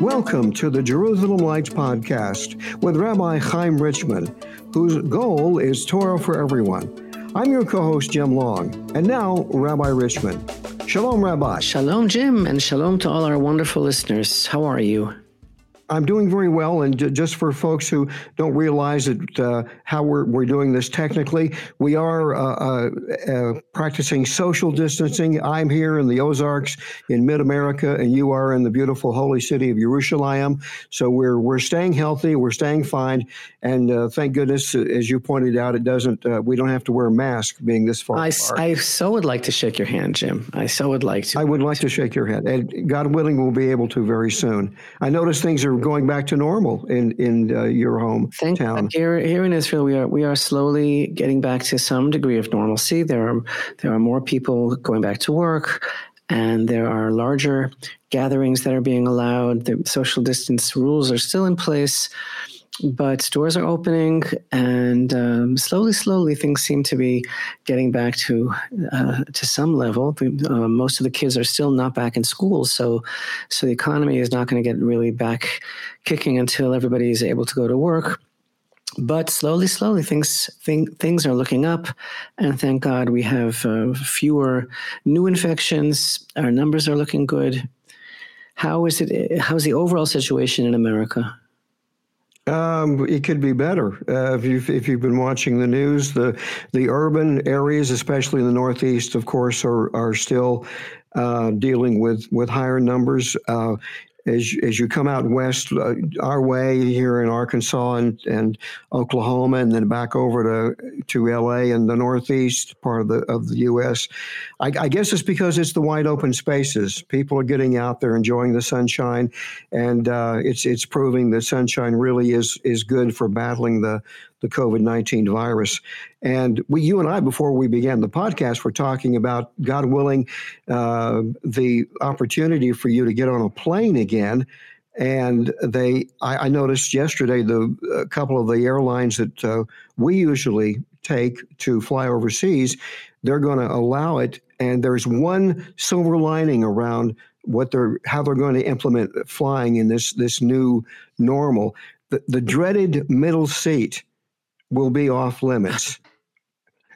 Welcome to the Jerusalem Lights podcast with Rabbi Chaim Richman, whose goal is Torah for everyone. I'm your co host, Jim Long, and now Rabbi Richman. Shalom, Rabbi. Shalom, Jim, and shalom to all our wonderful listeners. How are you? I'm doing very well, and just for folks who don't realize that uh, how we're, we're doing this technically, we are uh, uh, uh practicing social distancing. I'm here in the Ozarks in Mid America, and you are in the beautiful holy city of Jerusalem. So we're we're staying healthy, we're staying fine, and uh, thank goodness, as you pointed out, it doesn't. Uh, we don't have to wear a mask being this far. I, I so would like to shake your hand, Jim. I so would like to. I would like to shake your hand, and God willing, we'll be able to very soon. I notice things are going back to normal in in uh, your home Thank town. Here, here in Israel, we are we are slowly getting back to some degree of normalcy. There are there are more people going back to work, and there are larger gatherings that are being allowed. The social distance rules are still in place but stores are opening, and um, slowly, slowly, things seem to be getting back to uh, to some level. Uh, most of the kids are still not back in school, so so the economy is not going to get really back kicking until everybody is able to go to work. But slowly, slowly, things thing, things are looking up, and thank God we have uh, fewer new infections. Our numbers are looking good. How is it? How's the overall situation in America? Um, it could be better uh, if you've if you've been watching the news. The the urban areas, especially in the Northeast, of course, are are still uh, dealing with with higher numbers. Uh, as as you come out west uh, our way here in Arkansas and, and Oklahoma, and then back over to to L.A. and the Northeast part of the of the U.S. I, I, guess it's because it's the wide open spaces. People are getting out there, enjoying the sunshine, and uh, it's it's proving that sunshine really is is good for battling the the COVID 19 virus. And we, you and I, before we began the podcast, were talking about, God willing, uh, the opportunity for you to get on a plane again. And they, I, I noticed yesterday, the a couple of the airlines that uh, we usually take to fly overseas, they're going to allow it. And there's one silver lining around what they're how they're going to implement flying in this this new normal. The, the dreaded middle seat will be off limits.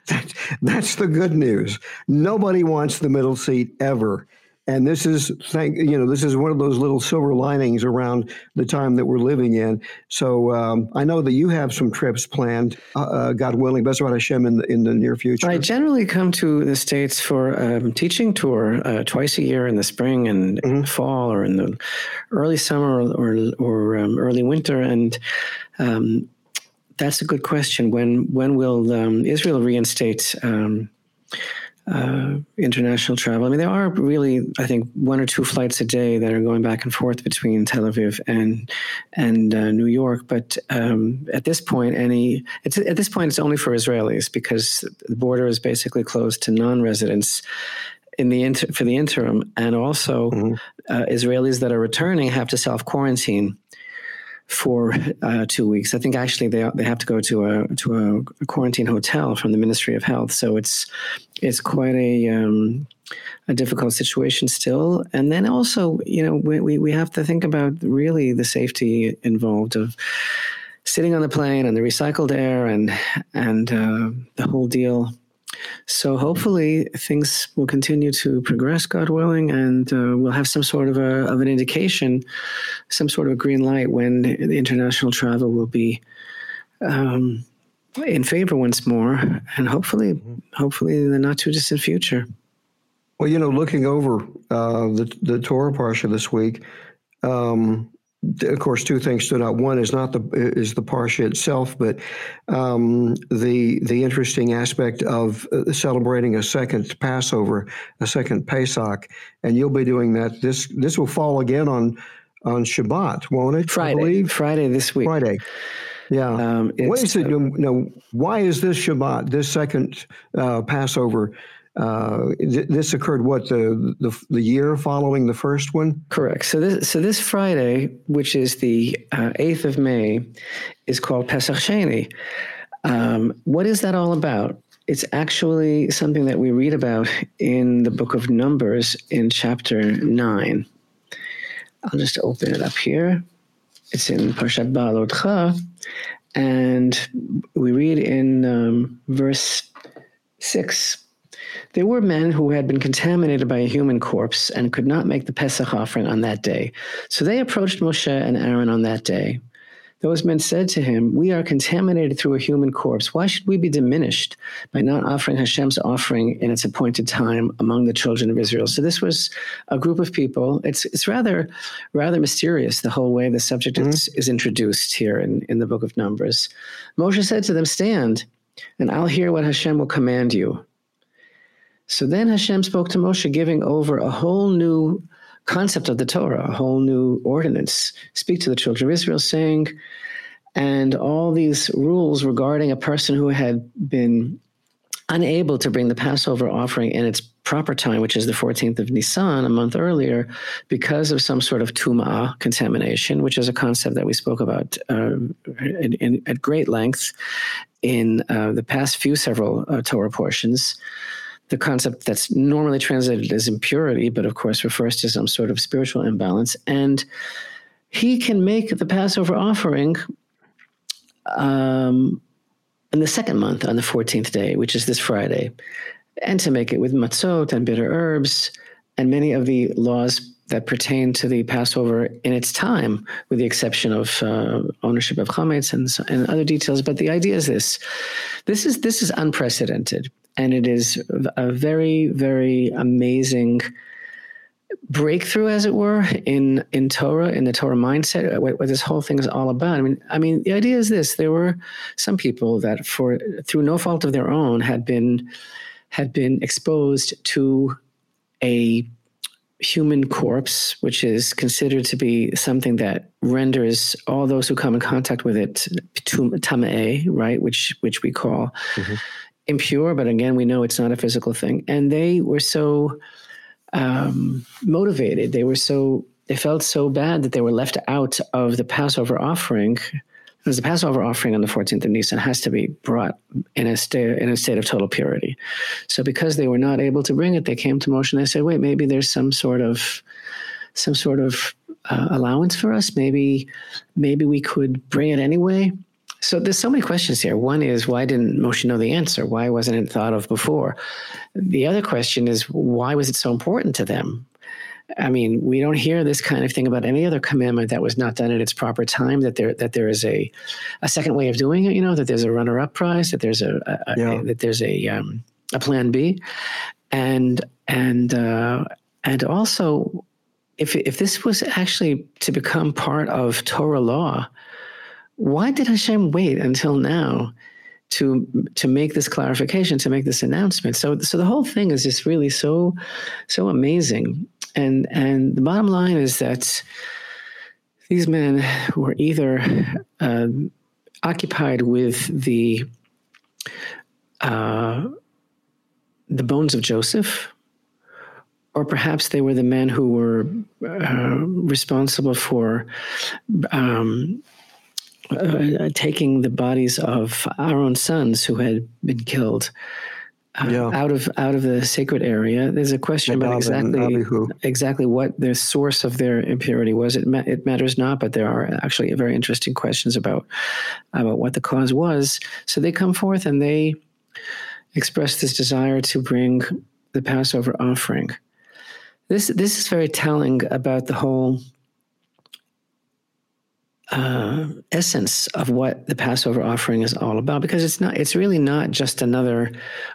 That, that's the good news. Nobody wants the middle seat ever. And this is, thank you know, this is one of those little silver linings around the time that we're living in. So um, I know that you have some trips planned, uh, uh God willing, Bezrat Hashem, in the, in the near future. I generally come to the States for a um, teaching tour uh, twice a year in the spring and mm-hmm. fall or in the early summer or, or, or um, early winter. And um, that's a good question. When when will um, Israel reinstate um, uh, international travel? I mean, there are really, I think, one or two flights a day that are going back and forth between Tel Aviv and and uh, New York. But um, at this point, any at this point, it's only for Israelis because the border is basically closed to non-residents in the inter- for the interim, and also mm-hmm. uh, Israelis that are returning have to self quarantine for uh, two weeks. I think actually they they have to go to a to a quarantine hotel from the Ministry of Health. So it's it's quite a um, a difficult situation still. And then also, you know, we, we have to think about really the safety involved of sitting on the plane and the recycled air and and uh, the whole deal. So hopefully things will continue to progress, God willing, and uh, we'll have some sort of a of an indication, some sort of a green light when the international travel will be um, in favor once more, and hopefully, mm-hmm. hopefully in the not too distant future. Well, you know, looking over uh, the the Torah parsha this week. Um, of course, two things stood out. One is not the is the parsha itself, but um, the the interesting aspect of uh, celebrating a second Passover, a second Pesach, and you'll be doing that. This this will fall again on on Shabbat, won't it? Friday, Friday this week. Friday. Yeah. Um, what is it? Uh, know, why is this Shabbat, this second uh, Passover? Uh, th- this occurred what the, the, the year following the first one. Correct. So this so this Friday, which is the uh, eighth of May, is called Pesach Sheni. Um, what is that all about? It's actually something that we read about in the book of Numbers in chapter 9. I'll just open it up here. It's in Parshat Beha'alotcha, and we read in um, verse 6 there were men who had been contaminated by a human corpse and could not make the Pesach offering on that day. So they approached Moshe and Aaron on that day. Those men said to him, We are contaminated through a human corpse. Why should we be diminished by not offering Hashem's offering in its appointed time among the children of Israel? So this was a group of people. It's it's rather rather mysterious the whole way the subject mm-hmm. is, is introduced here in, in the book of Numbers. Moshe said to them, Stand, and I'll hear what Hashem will command you. So then Hashem spoke to Moshe, giving over a whole new concept of the Torah, a whole new ordinance. Speak to the children of Israel, saying, and all these rules regarding a person who had been unable to bring the Passover offering in its proper time, which is the 14th of Nisan, a month earlier, because of some sort of tumah contamination, which is a concept that we spoke about uh, in, in, at great length in uh, the past few several uh, Torah portions the concept that's normally translated as impurity, but of course refers to some sort of spiritual imbalance. And he can make the Passover offering um, in the second month on the 14th day, which is this Friday, and to make it with matzot and bitter herbs and many of the laws that pertain to the Passover in its time, with the exception of uh, ownership of chametz and, and other details. But the idea is this: this is this is unprecedented and it is a very very amazing breakthrough as it were in in torah in the torah mindset what, what, this whole thing is all about. I mean i mean the idea is this. There were some people that for through no fault of their own had been had been exposed to a human corpse which is considered to be something that renders all those who come in contact with it tama'e right which which we call mm-hmm impure, but again, we know it's not a physical thing. And they were so um, motivated. They were so they felt so bad that they were left out of the Passover offering. Because the Passover offering on the 14th of Nisan has to be brought in a state in a state of total purity. So because they were not able to bring it, they came to Moshe and they said, "Wait, maybe there's some sort of some sort of uh, allowance for us. Maybe maybe we could bring it anyway." So there's so many questions here. One is why didn't Moshe know the answer? Why wasn't it thought of before? The other question is why was it so important to them? I mean, we don't hear this kind of thing about any other commandment that was not done at its proper time. That there that there is a a second way of doing it. You know, that there's a runner up prize. That there's a, a, yeah. a that there's a um, a plan B, and and uh, and also if if this was actually to become part of Torah law, why did Hashem wait until now to to make this clarification, to make this announcement? So so the whole thing is just really so so amazing. And and the bottom line is that these men were either uh, occupied with the uh, the bones of Joseph, or perhaps they were the men who were uh, responsible for um, uh, taking the bodies of Aaron's sons who had been killed uh, yeah. out of out of the sacred area. There's a question about exactly exactly what the source of their impurity was. It ma- it matters not, but there are actually very interesting questions about about what the cause was. So they come forth and they express this desire to bring the Passover offering. This this is very telling about the whole uh, essence of what the Passover offering is all about, because it's not. It's really not just another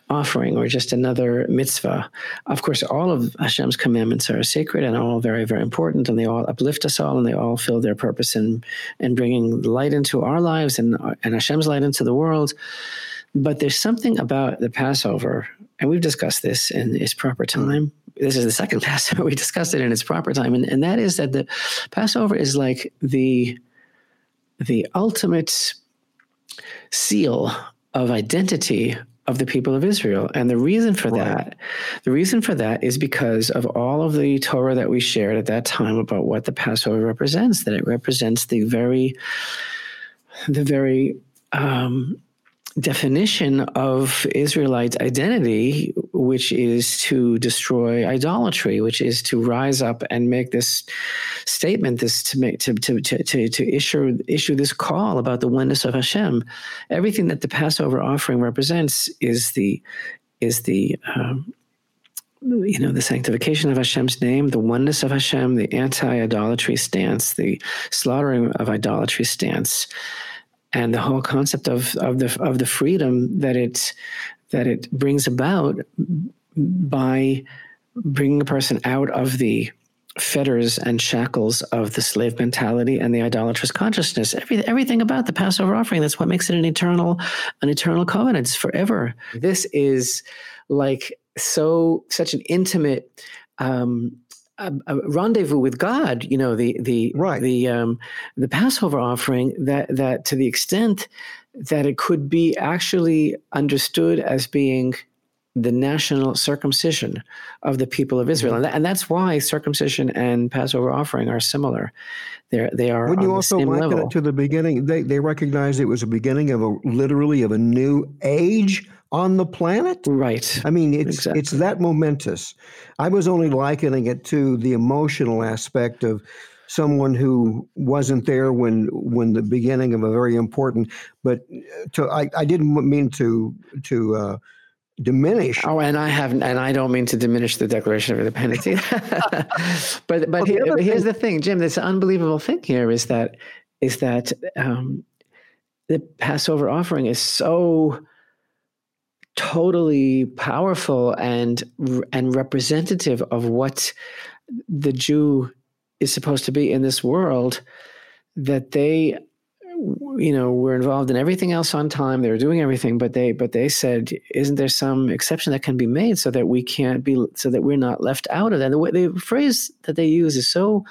offering or just another mitzvah. Of course, all of Hashem's commandments are sacred and all very, very important, and they all uplift us all, and they all fill their purpose in in bringing light into our lives and and Hashem's light into the world. But there's something about the Passover, and we've discussed this in its proper time. This is the second Passover. We discussed it in its proper time, and, and that is that the Passover is like the the ultimate seal of identity of the people of Israel. And the reason for right. that, the reason for that is because of all of the Torah that we shared at that time about what the Passover represents, that it represents the very, the very um, definition of Israelite identity, which is to destroy idolatry, which is to rise up and make this statement, this to make to to to to, to issue issue this call about the oneness of Hashem. Everything that the Passover offering represents is the is the um, you know the sanctification of Hashem's name, the oneness of Hashem, the anti-idolatry stance, the slaughtering of idolatry stance and the whole concept of of the of the freedom that it that it brings about by bringing a person out of the fetters and shackles of the slave mentality and the idolatrous consciousness. Every, everything about the Passover offering, that's what makes it an eternal, an eternal covenant. Forever. This is like so such an intimate um, a, a, rendezvous with God. You know, the the right. the um, the Passover offering that that to the extent that it could be actually understood as being the national circumcision of the people of Israel, mm-hmm. and, and that's why circumcision and Passover offering are similar. They're, they are. Would you also liken it to the beginning? They they recognized it was a beginning of a literally of a new age on the planet. Right. I mean, it's exactly. it's that momentous. I was only likening it to the emotional aspect of someone who wasn't there when when the beginning of a very important. But to I, I didn't mean to to. Uh, diminish. Oh, and I have, and I don't mean to diminish the Declaration of Independence. but but well, here, the here's thing, the thing, Jim. This unbelievable thing here is that is that um, the Passover offering is so totally powerful and and representative of what the Jew is supposed to be in this world that they you know were involved in everything else on time they were doing everything but they but they said isn't there some exception that can be made so that we can't be so that we're not left out of that? The, way, the phrase that they use is so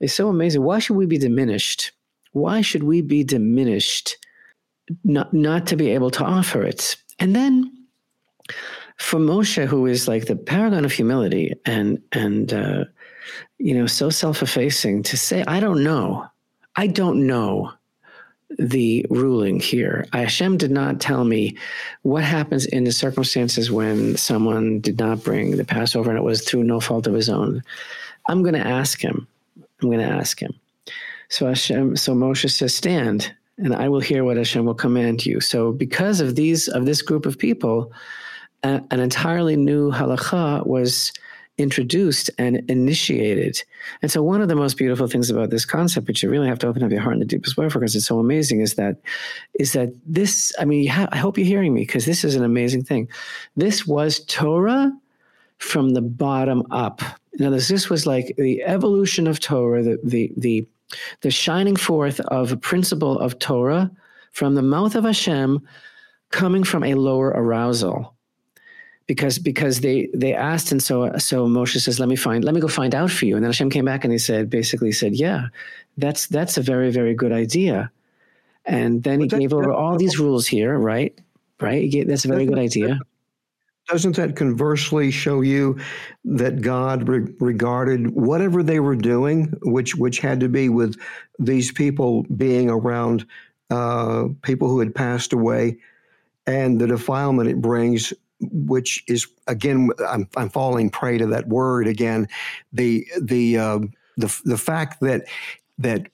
is so amazing. Why should we be diminished? Why should we be diminished not not to be able to offer it? And then for Moshe, who is like the paragon of humility and and uh, you know so self-effacing, to say, "I don't know, I don't know." The ruling here. Hashem did not tell me what happens in the circumstances when someone did not bring the Passover and it was through no fault of his own. I'm going to ask him. I'm going to ask him. So Hashem, so Moshe says, "Stand, and I will hear what Hashem will command you." So because of these of this group of people, an entirely new halacha was introduced and initiated. And so, one of the most beautiful things about this concept, which you really have to open up your heart in the deepest way for, because it's so amazing, is that is that this. I mean, ha- I hope you're hearing me because this is an amazing thing. This was Torah from the bottom up. Words, this was like the evolution of Torah, the the the the shining forth of a principle of Torah from the mouth of Hashem, coming from a lower arousal because because they they asked and so so Moshe says let me find let me go find out for you. And then Hashem came back and he said basically said yeah that's that's a very very good idea. And then he gave over all these rules here right? Right? Gave, that's a very good idea. doesn't that conversely show you that God re- regarded whatever they were doing which which had to be with these people being around uh, people who had passed away and the defilement it brings which is again, I'm, I'm falling prey to that word again. The the uh, the the fact that that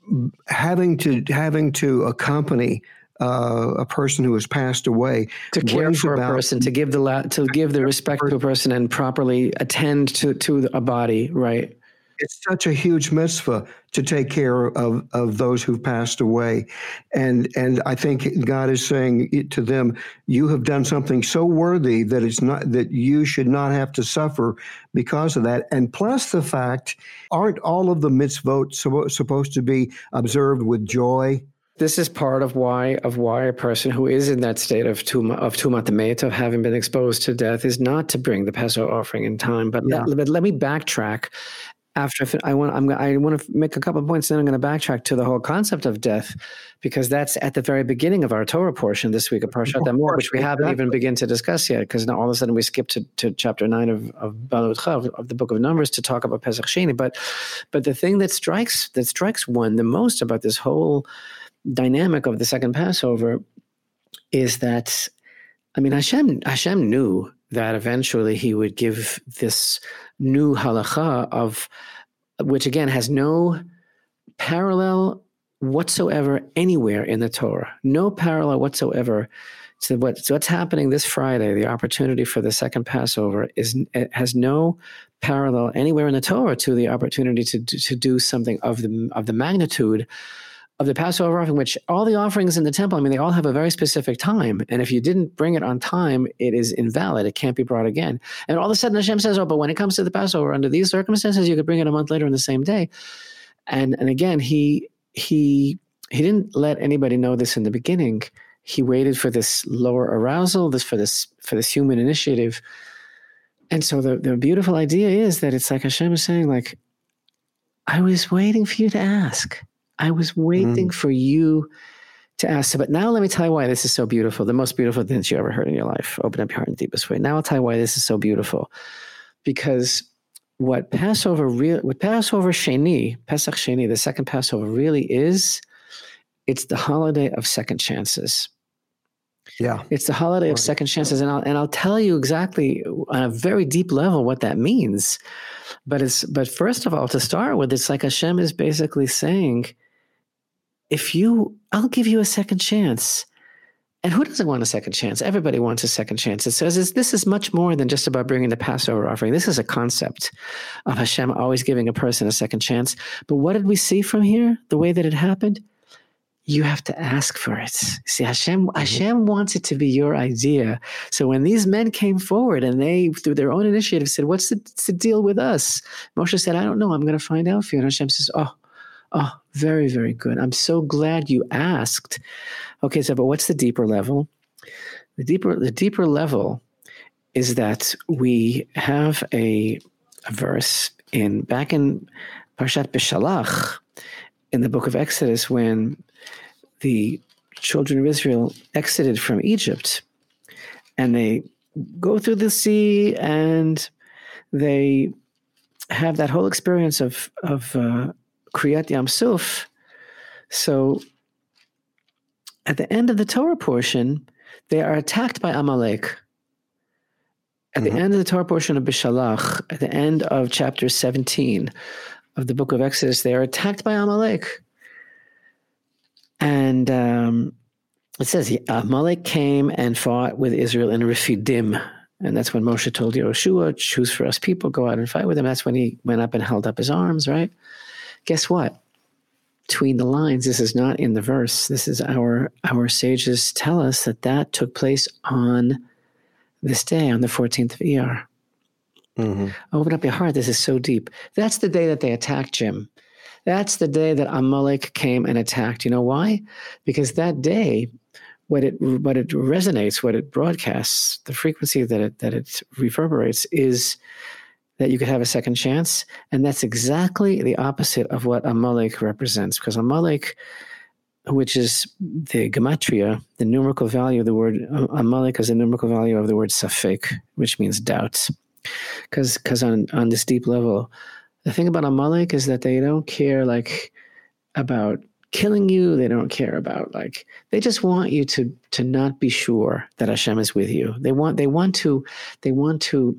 having to having to accompany uh, a person who has passed away to care for about, a person to give the la- to give the respect to a person and properly attend to to a body right it's such a huge mitzvah to take care of, of those who've passed away. And, and I think God is saying to them, you have done something so worthy that it's not, that you should not have to suffer because of that. And plus the fact, aren't all of the mitzvot supposed to be observed with joy? this is part of why of why a person who is in that state of tuma of tumat of having been exposed to death is not to bring the Passover offering in time. But, yeah. let, but let me backtrack after I want I'm I want to make a couple of points then I'm going to backtrack to the whole concept of death because that's at the very beginning of our Torah portion this week of Parshat Emor which we haven't even begin to discuss yet because now all of a sudden we skip to, to chapter 9 of of Balutcha, of the book of Numbers to talk about Pesach Sheni. But but the thing that strikes that strikes one the most about this whole dynamic of the second Passover is that, I mean, Hashem, Hashem knew that eventually he would give this new halacha of, which again has no parallel whatsoever anywhere in the Torah, no parallel whatsoever to to what's happening this Friday. The opportunity for the second Passover is has no parallel anywhere in the Torah to the opportunity to to do something of the of the magnitude of the Passover offering, which all the offerings in the temple, I mean, they all have a very specific time. And if you didn't bring it on time, it is invalid. It can't be brought again. And all of a sudden Hashem says, oh, but when it comes to the Passover, under these circumstances, you could bring it a month later in the same day. And and again, he he he didn't let anybody know this in the beginning. He waited for this lower arousal, this for this for this human initiative. And so the, the beautiful idea is that it's like Hashem is saying, like, I was waiting for you to ask. I was waiting mm. for you to ask. But now let me tell you why this is so beautiful. The most beautiful things you ever heard in your life. Open up your heart in the deepest way. Now I'll tell you why this is so beautiful. Because what Passover real what Passover Sheni, Pesach Sheni, the second Passover really is, it's the holiday of second chances. Yeah. It's the holiday right. of second chances. And I'll and I'll tell you exactly on a very deep level what that means. But it's but first of all, to start with, it's like Hashem is basically saying, if you, I'll give you a second chance. And who doesn't want a second chance? Everybody wants a second chance. It says this is much more than just about bringing the Passover offering. This is a concept of Hashem always giving a person a second chance. But what did we see from here? The way that it happened? You have to ask for it. See, Hashem, mm-hmm. Hashem wants it to be your idea. So when these men came forward and they, through their own initiative, said, What's the, the deal with us? Moshe said, I don't know. I'm going to find out for you. And Hashem says, Oh, Oh, very, very good. I'm so glad you asked. Okay, so but what's the deeper level? The deeper, the deeper level is that we have a, a verse in back in Parshat Beshalach in the book of Exodus when the children of Israel exited from Egypt and they go through the sea and they have that whole experience of of uh, Kriyat Yam Suf. So at the end of the Torah portion, they are attacked by Amalek. At mm-hmm. the end of the Torah portion of Beshalach, at the end of chapter 17 of the book of Exodus, they are attacked by Amalek. And um, it says Amalek came and fought with Israel in Rephidim. And that's when Moshe told Yehoshua, choose for us people, go out and fight with them. That's when he went up and held up his arms, right? Guess what? Between the lines, this is not in the verse. This is our our sages tell us that that took place on this day, on the 14th of Iyar. Mm-hmm. Open up your heart. This is so deep. That's the day that they attacked Jim. That's the day that Amalek came and attacked. You know why? Because that day, what it what it resonates, what it broadcasts, the frequency that it that it reverberates is that you could have a second chance. And that's exactly the opposite of what a Amalek represents, because a Amalek, which is the gematria, the numerical value of the word a Amalek is the numerical value of the word safek, which means doubts. Because on, on this deep level, the thing about a Amalek is that they don't care like about killing you. They don't care about like they just want you to to not be sure that Hashem is with you. They want they want to they want to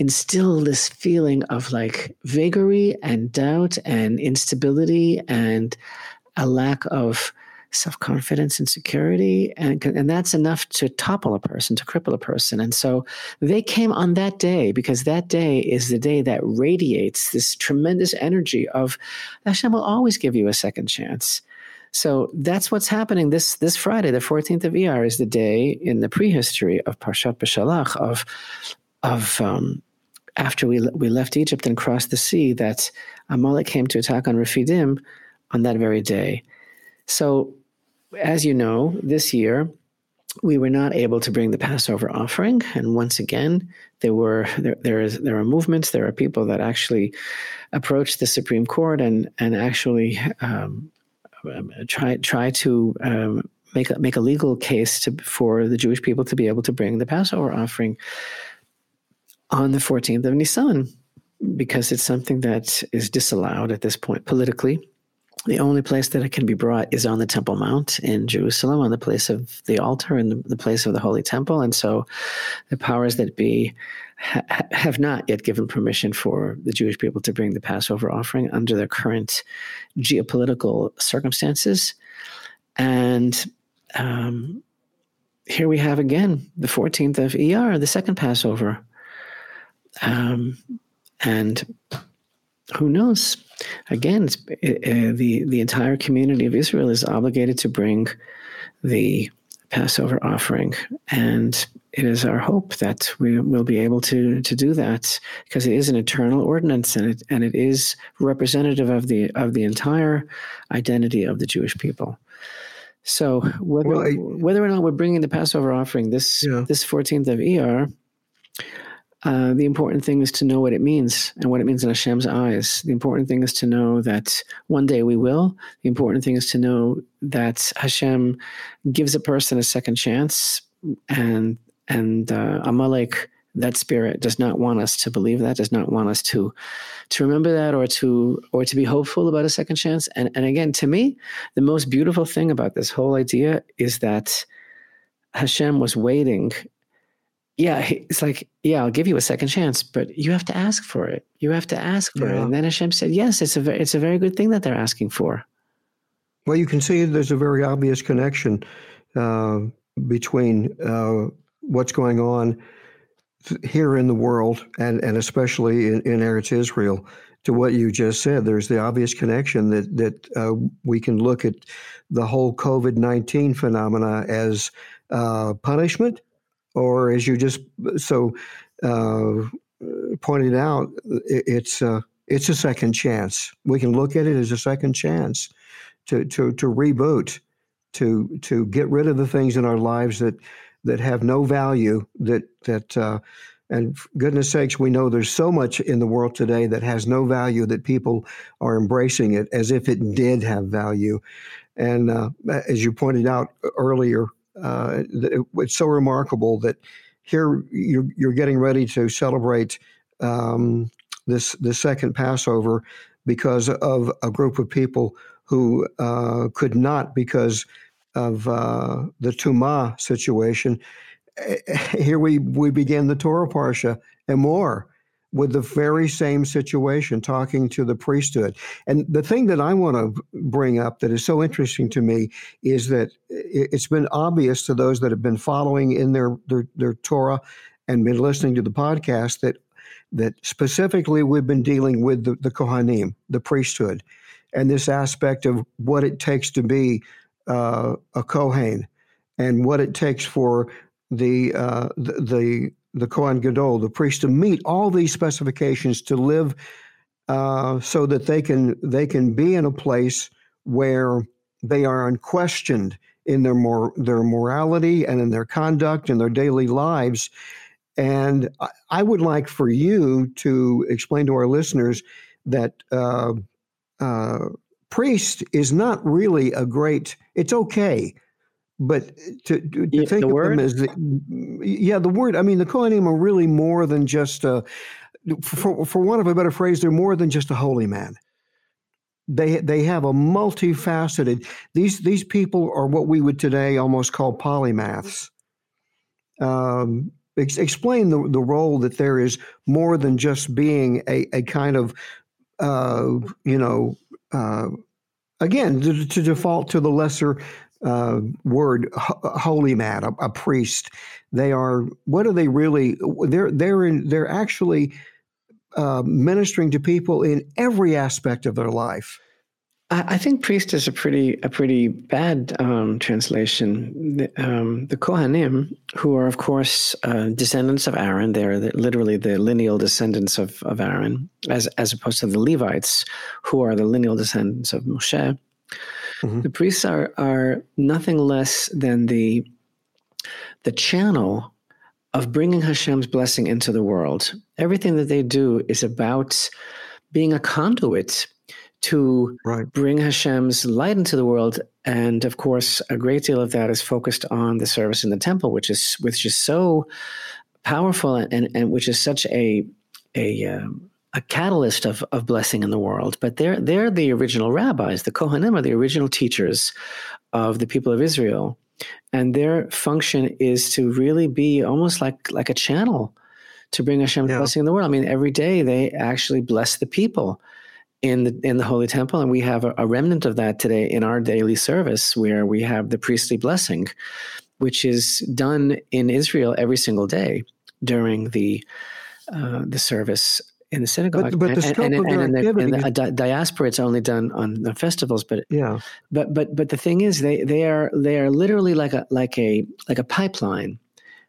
instill this feeling of like vagary and doubt and instability and a lack of self-confidence and security and, and that's enough to topple a person to cripple a person. And so they came on that day because that day is the day that radiates this tremendous energy of Hashem will always give you a second chance. So that's what's happening this this Friday, the 14th of Iyar, is the day in the prehistory of Parshat Beshalach of of um, after we, we left Egypt and crossed the sea that Amalek came to attack on Rephidim on that very day. So, as you know, this year we were not able to bring the Passover offering, and once again, there were there there is there are movements, there are people that actually approach the Supreme Court and and actually um, try try to um, make a, make a legal case to for the Jewish people to be able to bring the Passover offering on the 14th of Nisan because it's something that is disallowed at this point politically. the only place that it can be brought is on the Temple Mount in Jerusalem, on the place of the altar and the, place of the Holy Temple. And so the powers that be ha- have not yet given permission for the Jewish people to bring the Passover offering under their current geopolitical circumstances. And um, here we have again the 14th of ER, the second Passover. Um, and who knows? Again, uh, the the entire community of Israel is obligated to bring the Passover offering, and it is our hope that we will be able to to do that because it is an eternal ordinance, and it and it is representative of the of the entire identity of the Jewish people. So whether well, I, whether or not we're bringing the Passover offering this yeah. this 14th of ER, uh, the important thing is to know what it means and what it means in Hashem's eyes. The important thing is to know that one day we will. The important thing is to know that Hashem gives a person a second chance, and and uh, Amalek, that spirit, does not want us to believe that. Does not want us to to remember that, or to or to be hopeful about a second chance. And and again, to me, the most beautiful thing about this whole idea is that Hashem was waiting yeah, it's like, yeah, I'll give you a second chance, but you have to ask for it. You have to ask for yeah. it. And then Hashem said, yes, it's a, very, it's a very good thing that they're asking for. Well, you can see there's a very obvious connection uh, between uh, what's going on here in the world and, and especially in, in Eretz Israel to what you just said. There's the obvious connection that, that uh, we can look at the whole COVID 19 phenomena as uh, punishment or as you just so uh, pointed out, it's uh, it's a second chance. We can look at it as a second chance to to to reboot, to to get rid of the things in our lives that that have no value. That that uh, and goodness sakes, we know there's so much in the world today that has no value that people are embracing it as if it did have value. And uh, as you pointed out earlier, uh, it's so remarkable that here you're, you're getting ready to celebrate um, this the second Passover because of a group of people who uh, could not because of uh, the Tuma situation. Here we we begin the Torah parsha Emor with the very same situation, talking to the priesthood. And the thing that I want to bring up that is so interesting to me is that it's been obvious to those that have been following in their their, their Torah and been listening to the podcast that that specifically we've been dealing with the, the Kohanim, the priesthood, and this aspect of what it takes to be uh, a Kohen and what it takes for the, uh, the, the the Kohen Gadol, the priest, to meet all these specifications to live uh, so that they can they can be in a place where they are unquestioned in their more their morality and in their conduct and their daily lives. And I, I would like for you to explain to our listeners that uh, uh, priest is not really a great. It's okay but to, to yeah, think of word? them as the, yeah the word i mean the kohanim are really more than just a for, for want of a better phrase they're more than just a holy man they they have a multifaceted these these people are what we would today almost call polymaths um, ex- explain the, the role that there is more than just being a, a kind of uh, you know uh, again to, to, default to the lesser uh, word holy man, a, a, priest. They are what are they really? They're they're in they're actually uh, ministering to people in every aspect of their life. I think priest is a pretty a pretty bad um, translation. The, um, the Kohanim, who are of course uh, descendants of Aaron, they're the, literally the lineal descendants of, of Aaron, as as opposed to the Levites, who are the lineal descendants of Moshe. Mm-hmm. The priests are are nothing less than the the channel of bringing Hashem's blessing into the world. Everything that they do is about being a conduit to right. bring Hashem's light into the world. And of course, a great deal of that is focused on the service in the temple, which is which is so powerful and, and, and which is such a a um, a catalyst of, of blessing in the world, but they're they're the original rabbis. The Kohanim are the original teachers of the people of Israel, and their function is to really be almost like like a channel to bring Hashem's yeah. blessing in the world. I mean, every day they actually bless the people in the in the holy temple, and we have a, a remnant of that today in our daily service, where we have the priestly blessing, which is done in Israel every single day during the uh, the service in the synagogue. But, but the and, and, and, and in the, in the di- diaspora, it's only done on the festivals. But yeah, but but but the thing is, they they are they are literally like a like a like a pipeline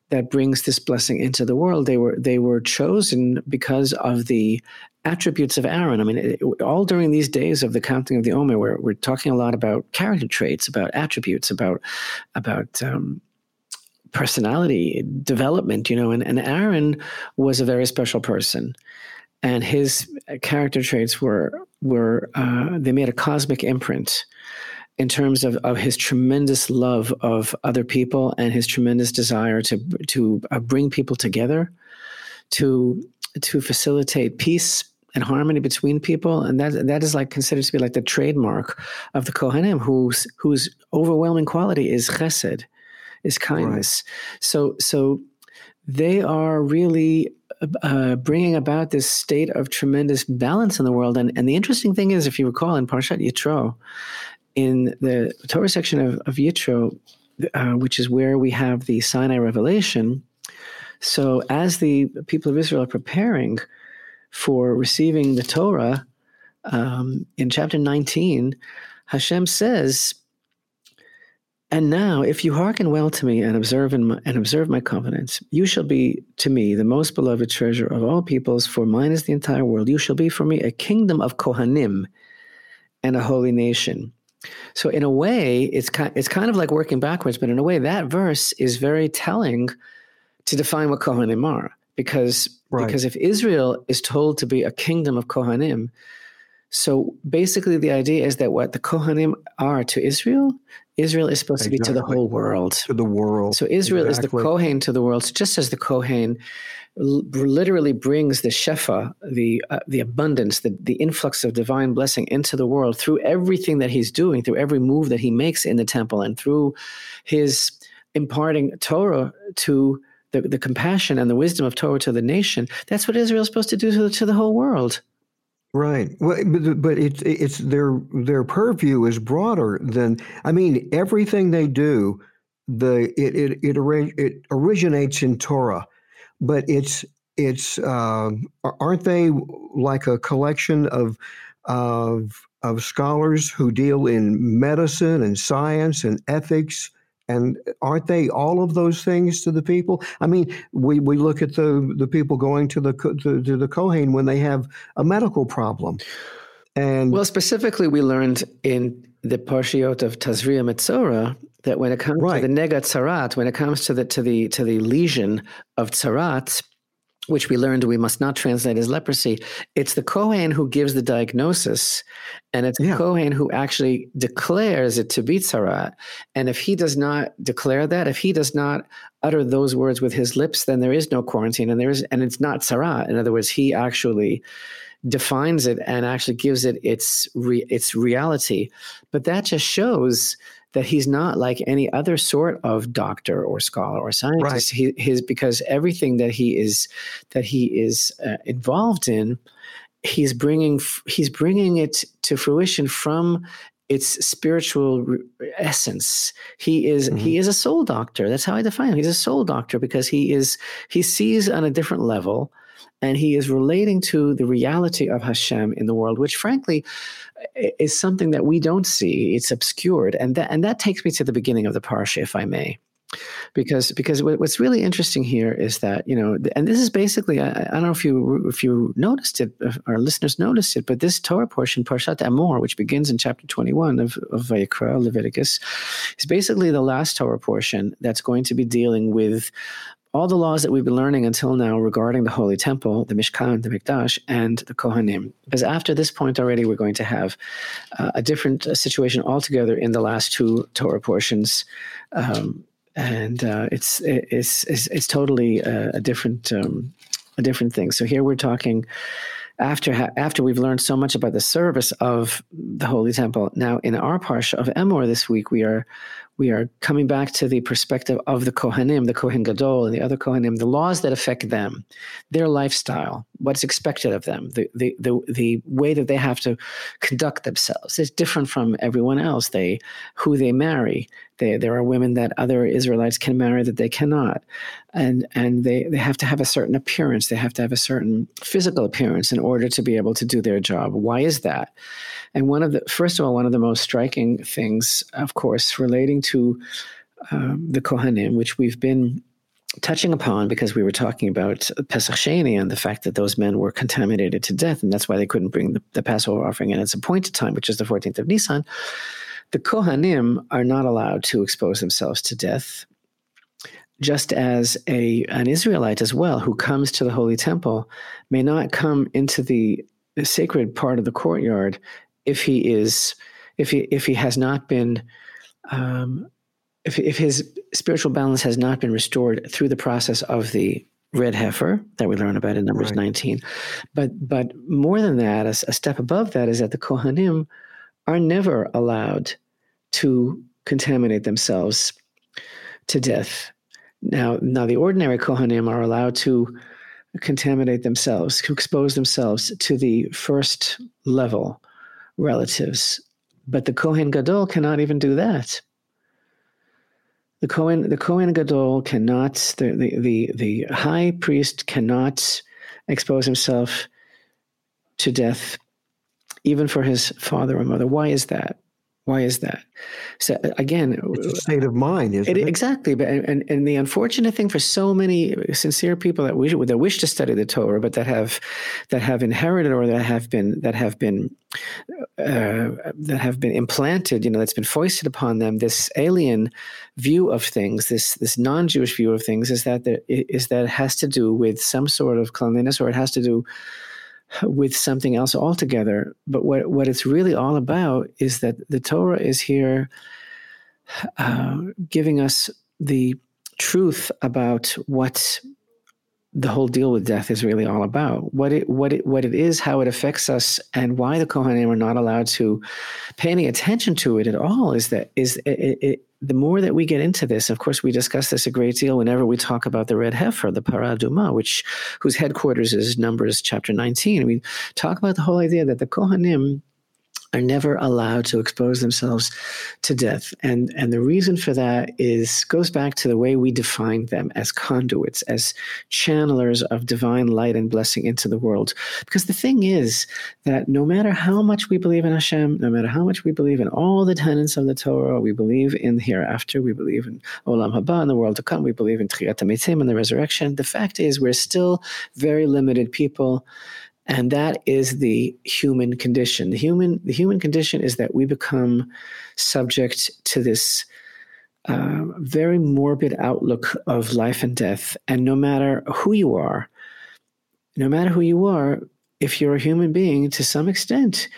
that brings this blessing into the world. They were they were chosen because of the attributes of Aaron. I mean, it, all during these days of the counting of the Omer, we're we're talking a lot about character traits, about attributes, about about um, personality development. You know, and and Aaron was a very special person and his character traits were were uh, they made a cosmic imprint in terms of, of his tremendous love of other people and his tremendous desire to to uh, bring people together, to to facilitate peace and harmony between people, and that that is like considered to be like the trademark of the Kohanim, whose whose overwhelming quality is chesed, is kindness. Right. So so they are really uh, bringing about this state of tremendous balance in the world. And, and the interesting thing is, if you recall in Parshat Yitro, in the Torah section of, of Yitro, uh, which is where we have the Sinai revelation. So, as the people of Israel are preparing for receiving the Torah, um, in chapter 19, Hashem says, and now, if you hearken well to me and observe my, and observe my covenants, you shall be to me the most beloved treasure of all peoples. For mine is the entire world. You shall be for me a kingdom of Kohanim and a holy nation. So, in a way, it's kind, it's kind of like working backwards, but in a way, that verse is very telling to define what Kohanim are. Because, right. because if Israel is told to be a kingdom of Kohanim, so basically, the idea is that what the Kohanim are to Israel, Israel is supposed exactly. to be to the whole world. To the world. So Israel exactly. is the Kohen to the world, so just as the Kohen literally brings the shefa, the uh, the abundance, the the influx of divine blessing into the world through everything that he's doing, through every move that he makes in the temple, and through his imparting Torah to the, the compassion and the wisdom of Torah to the nation. That's what Israel is supposed to do to, to the whole world. Right. Well, but, but it's it's their their purview is broader than I mean everything they do. The it it it, it originates in Torah, but it's it's uh, aren't they like a collection of of of scholars who deal in medicine and science and ethics and aren't they all of those things to the people? I mean, we, we look at the, the people going to the to, to the Kohen when they have a medical problem. And well, specifically, we learned in the Parshiot of Tazria Metzora that when it comes right. to the Negat Tzarat, when it comes to the to the to the lesion of Tzarat, which we learned we must not translate as leprosy. It's the Kohen who gives the diagnosis, and it's yeah. the Kohen who actually declares it to be tzarat. And if he does not declare that, if he does not utter those words with his lips, then there is no quarantine, and there is, and it's not tzarat. In other words, he actually defines it and actually gives it its re, its reality. But that just shows that he's not like any other sort of doctor or scholar or scientist. Right. He, his because everything that he is that he is uh, involved in, he's bringing he's bringing it to fruition from its spiritual essence. He is mm-hmm. he is a soul doctor. That's how I define him. He's a soul doctor because he is he sees on a different level and he is relating to the reality of Hashem in the world, which frankly is something that we don't see. It's obscured, and that and that takes me to the beginning of the parsha, if I may, because because what's really interesting here is that you know, and this is basically I, I don't know if you if you noticed it, our listeners noticed it, but this Torah portion, Parshat Emor, which begins in chapter twenty one of of Vayikra, Leviticus, is basically the last Torah portion that's going to be dealing with all the laws that we've been learning until now regarding the Holy Temple, the Mishkan, the Mikdash, and the Kohanim. Because after this point already, we're going to have uh, a different uh, situation altogether in the last two Torah portions. Um, and uh, it's, it's, it's, it's totally a, uh, a different um, a different thing. So here we're talking after ha- after we've learned so much about the service of the Holy Temple, now in our parsha of Emor this week, we are we are coming back to the perspective of the Kohanim, the Kohen Gadol, and the other Kohanim, the laws that affect them, their lifestyle, what's expected of them, the, the, the, the way that they have to conduct themselves is different from everyone else. They, who they marry, they, there are women that other Israelites can marry that they cannot. And, and they, they have to have a certain appearance. They have to have a certain physical appearance in order to be able to do their job. Why is that? And one of the, first of all, one of the most striking things, of course, relating to um, the Kohanim, which we've been touching upon because we were talking about Pesach Sheni and the fact that those men were contaminated to death, and that's why they couldn't bring the, the Passover offering in its appointed time, which is the 14th of Nisan. The Kohanim are not allowed to expose themselves to death, just as a an Israelite as well who comes to the holy temple may not come into the sacred part of the courtyard if he is if he if he has not been um, if if his spiritual balance has not been restored through the process of the red heifer that we learn about in Numbers right. 19, but but more than that, a, a step above that is that the Kohanim are never allowed to contaminate themselves to death. Now, now the ordinary Kohanim are allowed to contaminate themselves, to expose themselves to the first level relatives. But the Kohen Gadol cannot even do that. The Kohen, the Kohen Gadol cannot, the, the, the, the high priest cannot expose himself to death, even for his father or mother. Why is that? Why is that? So uh, again, uh, it's a state of mind, isn't it? it? Exactly, but and, and the unfortunate thing for so many uh, sincere people that wish that wish to study the Torah, but that have that have inherited or that have been that have been uh, that have been implanted, you know, that's been foisted upon them this alien view of things, this this non-Jewish view of things, is that there, is that it has to do with some sort of cleanliness, or it has to do with something else altogether. But what, what it's really all about is that the Torah is here uh, giving us the truth about what the whole deal with death is really all about. What it what it what it is, how it affects us, and why the Kohanim are not allowed to pay any attention to it at all is that is it, it, the more that we get into this, of course, we discuss this a great deal whenever we talk about the red heifer, the Parah Adumah, which whose headquarters is Numbers chapter 19. We talk about the whole idea that the Kohanim are never allowed to expose themselves to death. And, and the reason for that is goes back to the way we define them as conduits, as channelers of divine light and blessing into the world. Because the thing is that no matter how much we believe in Hashem, no matter how much we believe in all the tenets of the Torah, we believe in hereafter, we believe in Olam Haba, in the world to come, we believe in Tchiyat and the resurrection. The fact is, we're still very limited people and that is the human condition. The human the human condition is that we become subject to this uh, very morbid outlook of life and death. And no matter who you are no matter who you are if you're a human being to some extent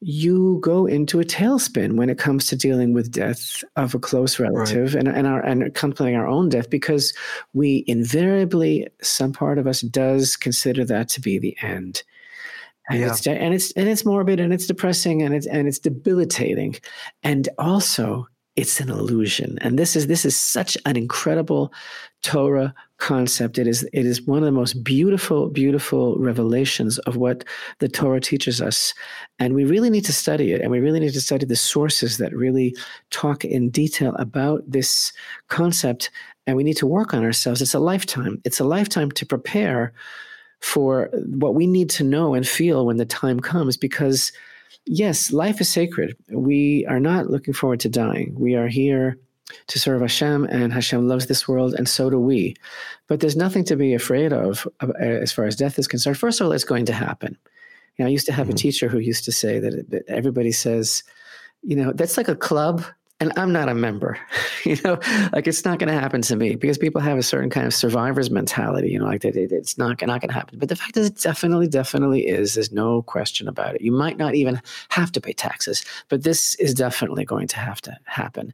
you go into a tailspin when it comes to dealing with death of a close relative right. and, and our and contemplating our own death because we invariably some part of us does consider that to be the end and yeah. it's and it's and it's morbid and it's depressing and it's and it's debilitating and also it's an illusion and this is this is such an incredible torah concept it is it is one of the most beautiful beautiful revelations of what the torah teaches us and we really need to study it and we really need to study the sources that really talk in detail about this concept and we need to work on ourselves it's a lifetime it's a lifetime to prepare for what we need to know and feel when the time comes because yes, life is sacred. We are not looking forward to dying. We are here to serve Hashem, and Hashem loves this world, and so do we. But there's nothing to be afraid of uh, as far as death is concerned. First of all, it's going to happen. You know, I used to have mm-hmm. a teacher who used to say that everybody says, you know, that's like a club and I'm not a member. you know, like it's not going to happen to me because people have a certain kind of survivor's mentality. You know, like it's not not going to happen. But the fact is, it definitely, definitely is. There's no question about it. You might not even have to pay taxes, but this is definitely going to have to happen.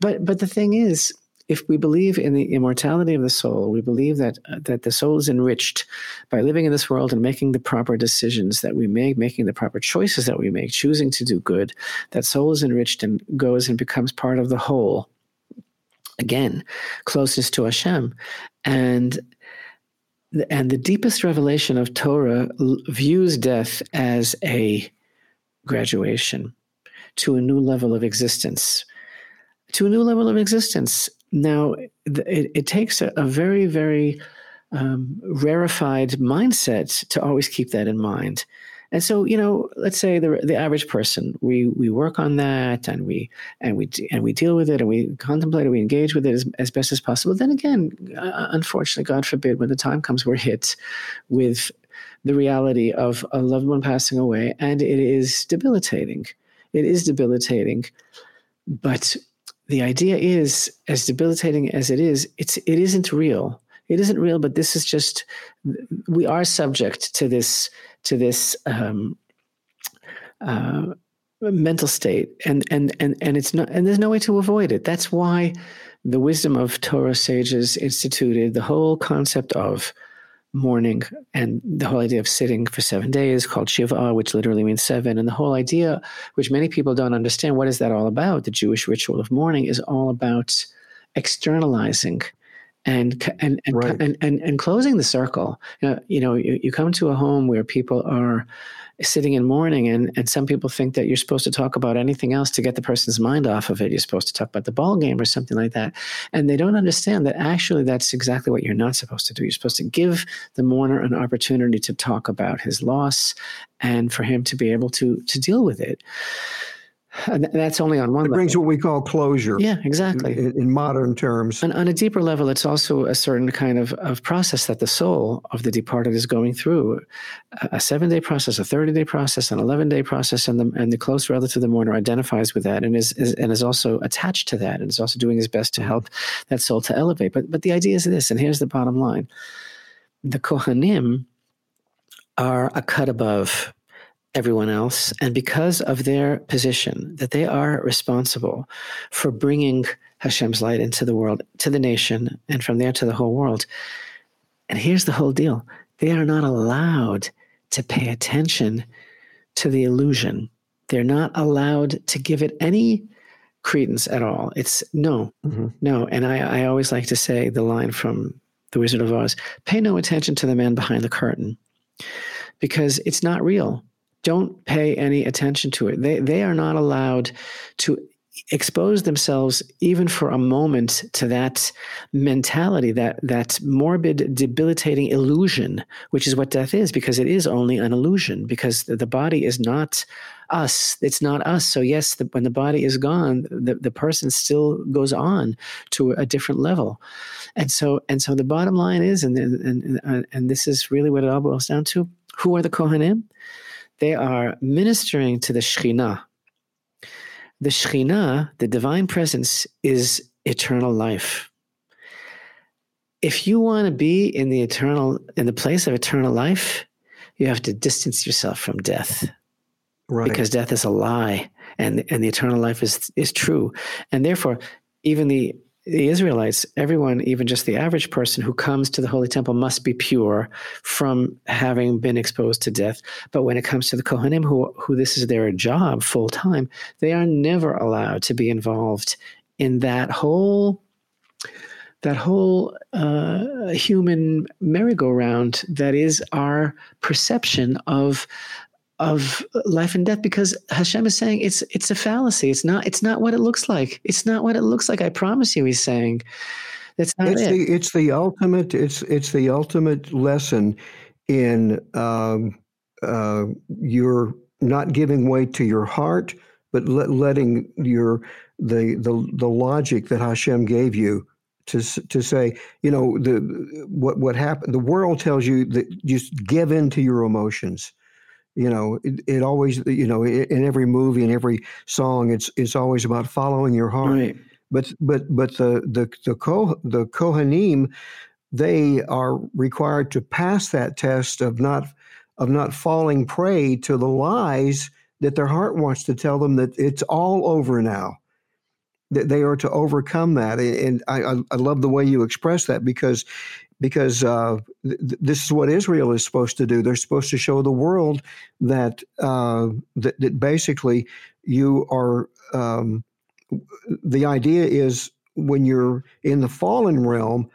But but the thing is, if we believe in the immortality of the soul, we believe that uh, that the soul is enriched by living in this world and making the proper decisions that we make, making the proper choices that we make, choosing to do good. That soul is enriched and goes and becomes part of the whole. Again, closeness to Hashem, and and the deepest revelation of Torah views death as a graduation to a new level of existence to a new level of existence. Now, it, it takes a, a, very, very um, rarefied mindset to always keep that in mind. And so, you know, let's say the the average person, we we work on that, and we and we and we deal with it, and we contemplate it, we engage with it as, as best as possible. Then again, uh, unfortunately, God forbid, when the time comes, we're hit with the reality of a loved one passing away, and it is debilitating. It is debilitating, but the idea is as debilitating as it is it's it isn't real. It isn't real but this is just we are subject to this to this um, uh, mental state and and and and it's not and there's no way to avoid it. That's why the wisdom of torah sages instituted the whole concept of mourning and the whole idea of sitting for seven days called shiva which literally means seven. And the whole idea which many people don't understand what is that all about? The jewish ritual of mourning is all about externalizing and and and, right. and, and, and, closing the circle. You know, you, know you, you come to a home where people are sitting in mourning and, and some people think that you're supposed to talk about anything else to get the person's mind off of it. You're supposed to talk about the ball game or something like that. And they don't understand that actually that's exactly what you're not supposed to do. You're supposed to give the mourner an opportunity to talk about his loss and for him to be able to to deal with it and that's only on one. It level. brings what we call closure. Yeah, exactly. In, in modern terms, and on a deeper level, it's also a certain kind of, of process that the soul of the departed is going through, a seven day process, a thirty day process, an eleven day process, and the and the close relative, the mourner, identifies with that and is, is and is also attached to that, and is also doing his best to help that soul to elevate. But but the idea is this, and here's the bottom line: the kohanim are a cut above everyone else. And because of their position, that they are responsible for bringing Hashem's light into the world, to the nation, and from there to the whole world. And here's the whole deal they are not allowed to pay attention to the illusion. They're not allowed to give it any credence at all. It's no, mm-hmm. no. And I, I always like to say the line from The Wizard of Oz pay no attention to the man behind the curtain because it's not real don't pay any attention to it. They, they are not allowed to expose themselves even for a moment to that mentality that that morbid debilitating illusion which is what death is because it is only an illusion because the, body is not us. It's not us. So yes the, when the body is gone the, the person still goes on to a different level. And so and so the bottom line is and and and, and this is really what it all boils down to who are the kohanim they are ministering to the Shekhinah. The Shekhinah, the divine presence, is eternal life. If you want to be in the eternal, in the place of eternal life, you have to distance yourself from death. Right. Because death is a lie and, and the eternal life is, is true. And therefore, even the the Israelites, everyone, even just the average person who comes to the Holy Temple, must be pure from having been exposed to death. But when it comes to the Kohanim, who, who this is their job full time, they are never allowed to be involved in that whole that whole uh, human merry-go-round that is our perception of of life and death because Hashem is saying it's it's a fallacy. It's not it's not what it looks like. It's not what it looks like. I promise you, he's saying. That's not it's it. The, it's the ultimate. It's it's the ultimate lesson in um, uh, your not giving way to your heart, but let, letting your the the the logic that Hashem gave you to to say, you know, the what what happened. The world tells you that just give in to your emotions you know it, it, always you know in every movie and every song it's it's always about following your heart right. but but but the the the Ko, the kohanim they are required to pass that test of not of not falling prey to the lies that their heart wants to tell them that it's all over now that they are to overcome that. And I, I love the way you express that because because uh, th- this is what Israel is supposed to do. They're supposed to show the world that uh, that, that, basically you are. Um, the idea is when you're in the fallen realm,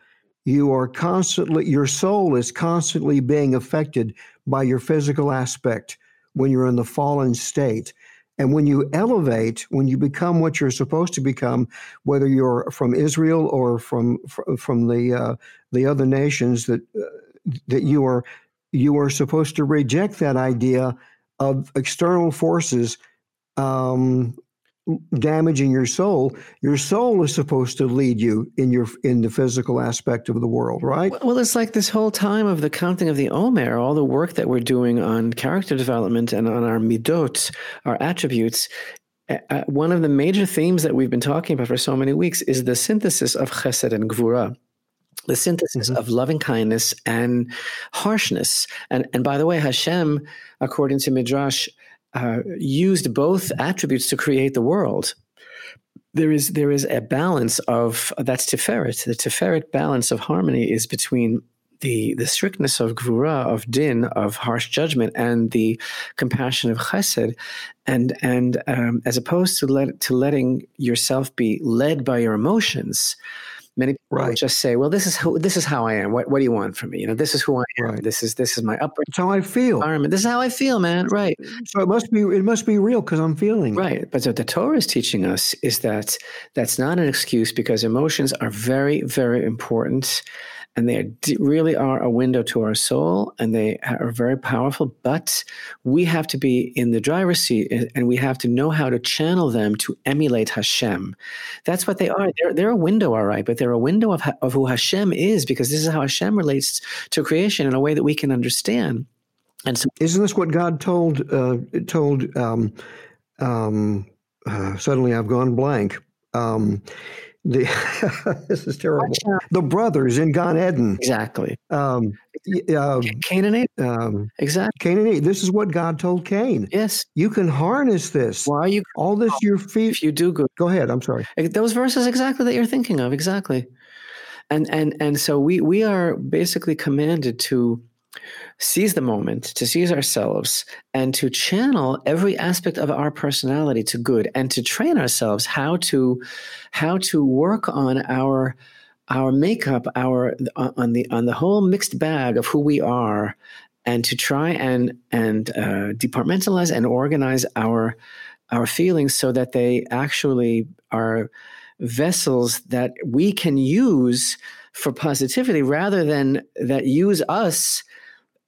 you are constantly your soul is constantly being affected by your physical aspect when you're in the fallen state and when you elevate, when you become what you're supposed to become, whether you're from Israel or from from the uh, the other nations that uh, that you are you are supposed to reject that idea of external forces um, damaging your soul your soul is supposed to lead you in your in the physical aspect of the world right well it's like this whole time of the counting of the omer all the work that we're doing on character development and on our midot our attributes uh, one of the major themes that we've been talking about for so many weeks is the synthesis of chesed and gvura the synthesis mm-hmm. of loving kindness and harshness and and by the way hashem according to midrash uh, used both attributes to create the world. There is there is a balance of that's Tiferet. The Tiferet balance of harmony is between the the strictness of gvura of din of harsh judgment and the compassion of chesed, and and um, as opposed to let to letting yourself be led by your emotions. Many people right. just say, "Well, this is who, this is how I am. What, what do you want from me? You know, this is who I am. Right. This is this is my upbringing. It's how I feel. Environment. This is how I feel, man. Right. So it must be it must be real because I'm feeling right. But what the Torah is teaching us is that that's not an excuse because emotions are very very important and they really are a window to our soul and they are very powerful but we have to be in the driver's seat and we have to know how to channel them to emulate hashem. That's what they are. They're, they're a window all right but they're a window of, of who hashem is because this is how hashem relates to creation in a way that we can understand. And so isn't this what god told uh, told um, um, uh, suddenly i've gone blank um, the this is terrible. The brothers in Gan Eden. Exactly. Um, uh, Canaanite. Um, exactly. Canaanite. This is what God told Cain. Yes. You can harness this. Why are you all this? Your feet. If you do good. Go ahead. I'm sorry. Those verses exactly that you're thinking of. Exactly. And and and so we we are basically commanded to seize the moment, to seize ourselves, and to channel every aspect of our personality to good, and to train ourselves how to how to work on our our makeup, our on the on the whole mixed bag of who we are, and to try and and uh, departmentalize and organize our our feelings so that they actually are vessels that we can use for positivity rather than that use us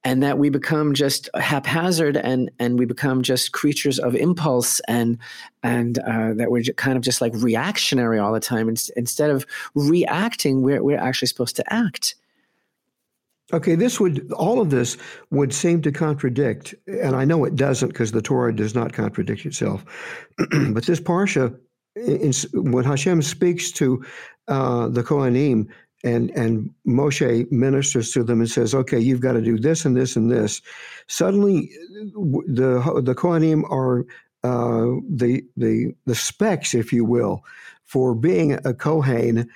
and that we become just haphazard and and we become just creatures of impulse and and uh, that we're kind of just like reactionary all the time. Instead of reacting we're, we're actually supposed to act. Okay this would all of this would seem to contradict and i know it doesn't because the torah does not contradict itself but this parsha in, when hashem speaks to uh, the kohanim and and Moshe ministers to them and says, "Okay, you've got to do this and this and this." Suddenly, the the Kohanim are uh, the the the specs, if you will, for being a Kohen.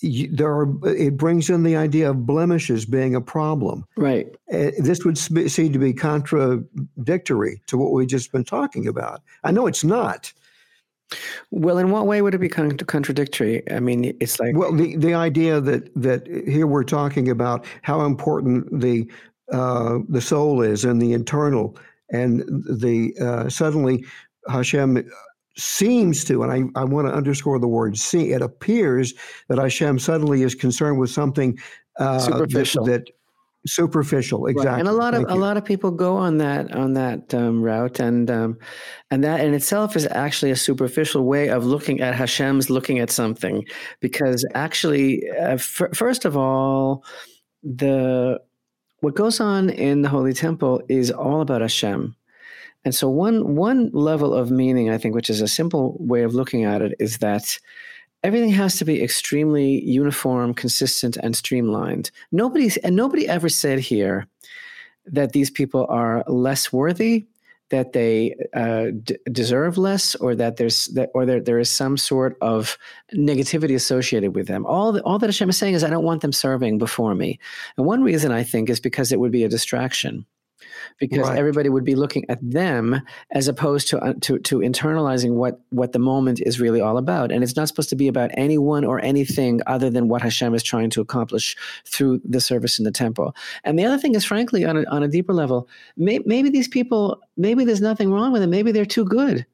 There are it brings in the idea of blemishes being a problem. Right. Uh, this would seem to be contradictory to what we've just been talking about. I know it's not. Well, in what way would it be contradictory? I mean, it's like well, the the idea that that here we're talking about how important the uh, the soul is and the internal, and the uh, suddenly Hashem seems to, and I, I want to underscore the word see. It appears that Hashem suddenly is concerned with something uh, superficial that, that superficial exactly right. and a lot of Thank a you. lot of people go on that on that um, route and um, and that in itself is actually a superficial way of looking at hashem's looking at something because actually uh, f- first of all the what goes on in the holy temple is all about hashem and so one one level of meaning i think which is a simple way of looking at it is that everything has to be extremely uniform, consistent, and streamlined. Nobody's and nobody ever said here that these people are less worthy that they uh, d- deserve less or that there's that or there, there is some sort of negativity associated with them. All the, all that Hashem is saying is I don't want them serving before me. And one reason I think is because it would be a distraction because right. everybody would be looking at them as opposed to, uh, to to internalizing what what the moment is really all about. And it's not supposed to be about anyone or anything other than what Hashem is trying to accomplish through the service in the temple. And the other thing is, frankly, on a, on a deeper level, may, maybe these people, maybe there's nothing wrong with them. Maybe they're too good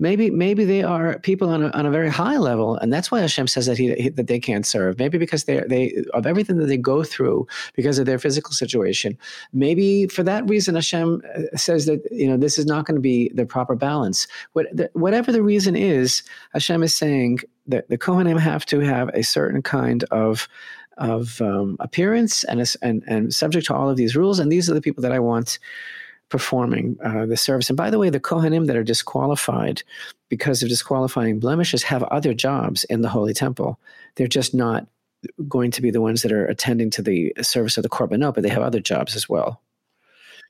maybe maybe they are people on a, on a very high level, and that's why Hashem says that he, that they can't serve. Maybe because they they of everything that they go through because of their physical situation. Maybe for that reason, Hashem uh, says that you know this is not going to be the proper balance. What, the, whatever the reason is, Hashem is saying that the Kohanim have to have a certain kind of of um, appearance and, and and subject to all of these rules. And these are the people that I want performing uh, the service. And by the way, the Kohanim that are disqualified because of disqualifying blemishes have other jobs in the Holy Temple. They're just not going to be the ones that are attending to the service of the korbanot, but they have other jobs as well.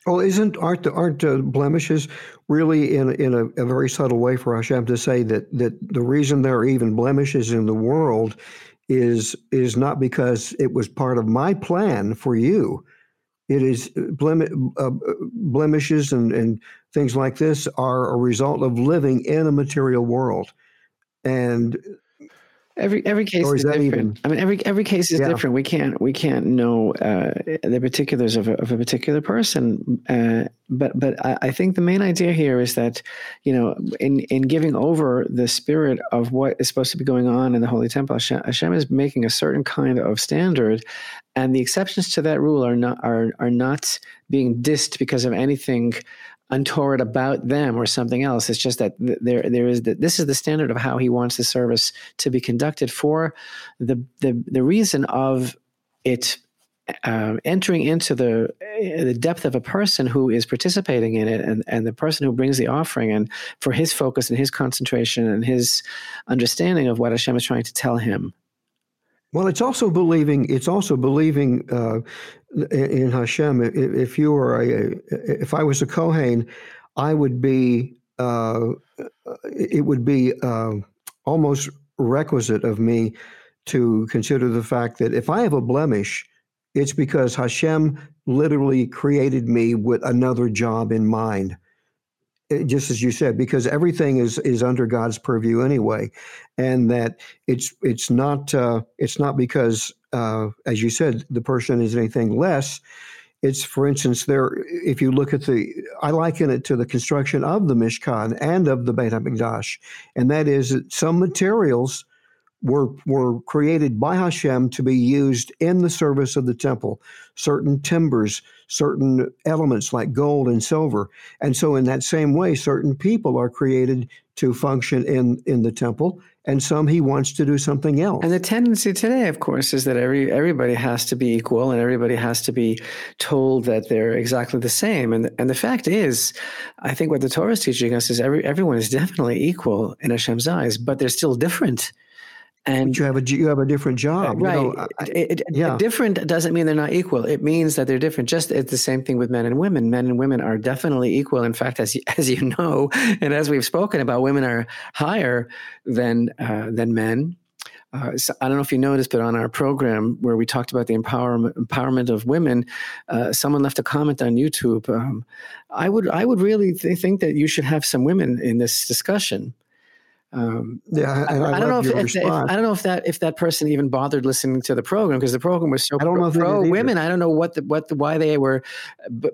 Well, isn't aren't aren't uh, blemishes really in in a, a, very subtle way for Hashem to say that that the reason there are even blemishes in the world is is not because it was part of my plan for you, it is uh, blem- uh, blemishes and, and things like this are a result of living in a material world. And Every every case is, is different. Even, I mean, every every case is yeah. different. We can't we can't know uh, the particulars of a, of a particular person. Uh, but but I, I, think the main idea here is that you know in in giving over the spirit of what is supposed to be going on in the holy temple, Hashem, Hashem is making a certain kind of standard, and the exceptions to that rule are not are are not being dissed because of anything untoward about them or something else. It's just that there there is the, this is the standard of how he wants the service to be conducted for the the the reason of it uh, entering into the the depth of a person who is participating in it and, and the person who brings the offering and for his focus and his concentration and his understanding of what Hashem is trying to tell him. Well, it's also believing. It's also believing uh, in Hashem. If you were a, if I was a Kohen, I would be. Uh, it would be uh, almost requisite of me to consider the fact that if I have a blemish, it's because Hashem literally created me with another job in mind just as you said, because everything is is under God's purview anyway, and that it's it's not uh, it's not because, uh, as you said, the person is anything less. It's, for instance, there. If you look at the, I liken it to the construction of the Mishkan and of the Beit Hamikdash, and that is that some materials were were created by Hashem to be used in the service of the temple. Certain timbers, certain elements like gold and silver, and so in that same way, certain people are created to function in in the temple, and some he wants to do something else. And the tendency today, of course, is that every everybody has to be equal, and everybody has to be told that they're exactly the same. And and the fact is, I think what the Torah is teaching us is every everyone is definitely equal in Hashem's eyes, but they're still different and but you have a you have a different job, right? You know, I, it, it, yeah. Different doesn't mean they're not equal. It means that they're different. Just it's the same thing with men and women. Men and women are definitely equal. In fact, as as you know, and as we've spoken about, women are higher than uh, than men. Uh, so I don't know if you noticed, but on our program where we talked about the empowerment empowerment of women, uh, someone left a comment on YouTube. Um, I would I would really th- think that you should have some women in this discussion. Um, yeah, I, I, I don't know if, if, if, I don't know if that if that person even bothered listening to the program because the program was so I don't pro, know pro women. I don't know what the what the, why they were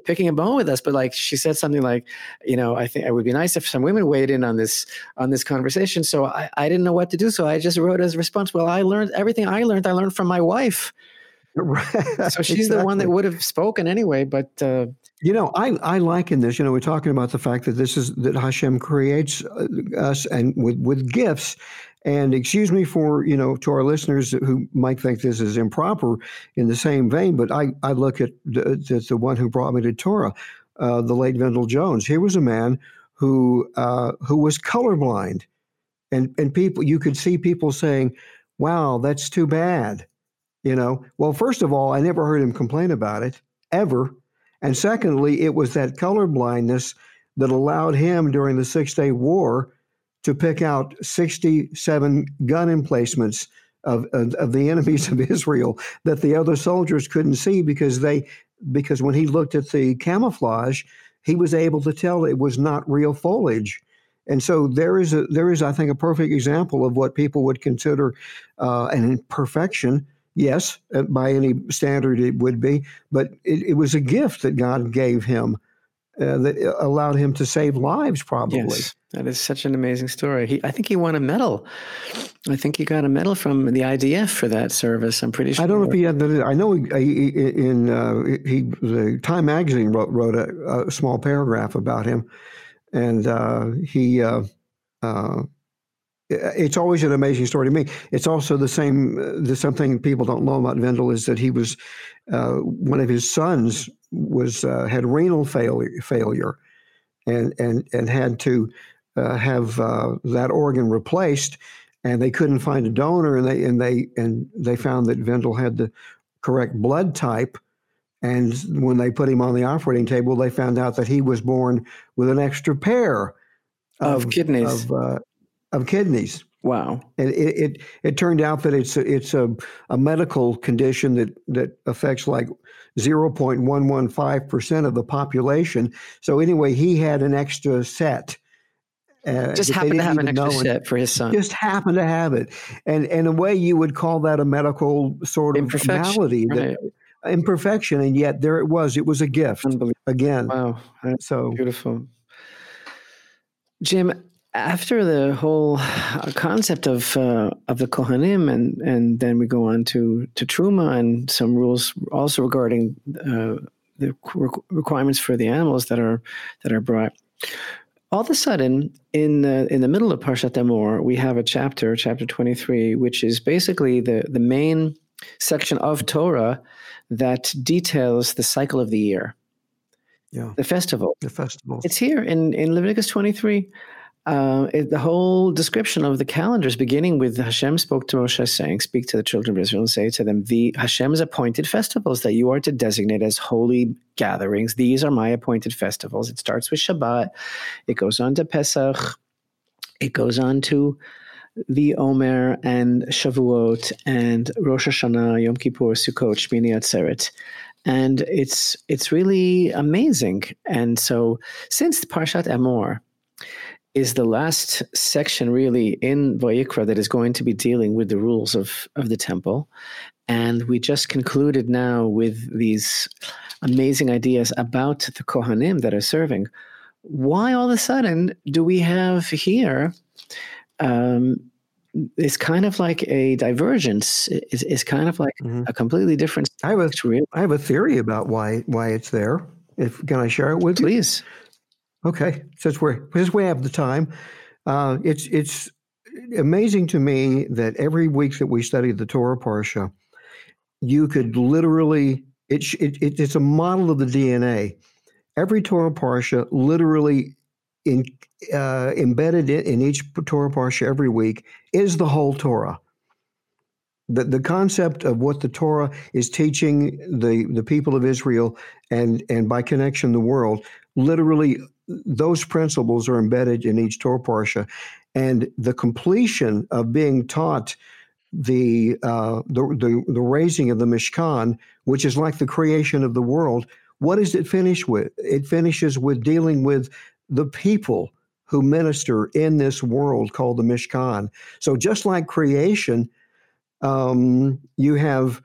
picking a bone with us, but like she said something like, you know, I think it would be nice if some women weighed in on this on this conversation. So I, I didn't know what to do, so I just wrote as a response. Well, I learned everything I learned. I learned from my wife. Right. So she's exactly. the one that would have spoken anyway, but. Uh, you know, I, I liken this. You know, we're talking about the fact that this is that Hashem creates uh, us and with with gifts. And excuse me for you know to our listeners who might think this is improper in the same vein, but I, I look at the, the, the one who brought me to Torah, uh, the late Vendyl Jones. He was a man who uh, who was colorblind, and and people you could see people saying, "Wow, that's too bad." You know, well, first of all, I never heard him complain about it ever and secondly, it was that color blindness that allowed him during the Six Day War to pick out 67 gun emplacements of, of, of, the enemies of Israel that the other soldiers couldn't see because they because when he looked at the camouflage, he was able to tell it was not real foliage. And so there is a there is I think a perfect example of what people would consider uh, an imperfection. Yes, uh, by any standard it would be, but it, it was a gift that God gave him uh, that allowed him to save lives. Probably. Yes, that is such an amazing story. He, I think he won a medal. I think he got a medal from the IDF for that service. I'm pretty sure. I don't know if he had. The, I know he, in uh, he the Time magazine wrote, wrote a, a small paragraph about him and uh, he. Uh, uh, it's always an amazing story to me. It's also the same. Uh, the something people don't know about Vendyl is that he was uh, one of his sons was uh, had renal failure, failure, and and and had to have that organ replaced, and they couldn't find a donor, and they and they and they found that Vendyl had the correct blood type, and when they put him on the operating table, they found out that he was born with an extra pair of, of kidneys. Of, uh, of, kidneys. Wow! And it, it, it turned out that it's a, it's a, a medical condition that that affects like zero point one one five percent of the population. So anyway, he had an extra set. Uh, just happened to have an extra set for his son. Just happened to have it, and and in a way you would call that a medical sort of malady right. that imperfection, and yet there it was. It was a gift again. Wow, That's so beautiful. Jim, after the whole uh, concept of uh, of the Kohanim, and and then we go on to to Terumah and some rules also regarding uh, the requirements for the animals that are that are brought. All of a sudden, in the in the middle of Parshat Emor, we have a chapter, chapter twenty three, which is basically the the main section of Torah that details the cycle of the year. Yeah. The festival. The festival. It's here in, in Leviticus 23. Uh, it, the whole description of the calendars, beginning with Hashem spoke to Moshe, saying, "Speak to the children of Israel and say to them, the Hashem's appointed festivals that you are to designate as holy gatherings. These are my appointed festivals." It starts with Shabbat, it goes on to Pesach, it goes on to the Omer and Shavuot and Rosh Hashanah, Yom Kippur, Sukkot, Shmini Atzeret. And it's it's really amazing. And so since Parshat Emor is the last section really in Vayikra that is going to be dealing with the rules of, of the temple. And we just concluded now with these amazing ideas about the Kohanim that are serving. Why all of a sudden do we have here um, it's kind of like a divergence. It's, it's kind of like mm-hmm. a completely different. I have a, I have a theory about why why it's there. If can I share it with Please. you? Please. Okay, since we're since we have the time, uh, it's it's amazing to me that every week that we study the Torah parsha, you could literally it, it, it it's a model of the DNA. Every Torah parsha literally in, uh, embedded in each Torah parsha every week is the whole Torah. The, the concept of what the Torah is teaching the, the people of Israel and, and by connection the world, literally those principles are embedded in each Torah parsha. And the completion of being taught the, uh, the, the, the raising of the Mishkan, which is like the creation of the world, what does it finish with? It finishes with dealing with the people who minister in this world called the Mishkan. So just like creation, um, you have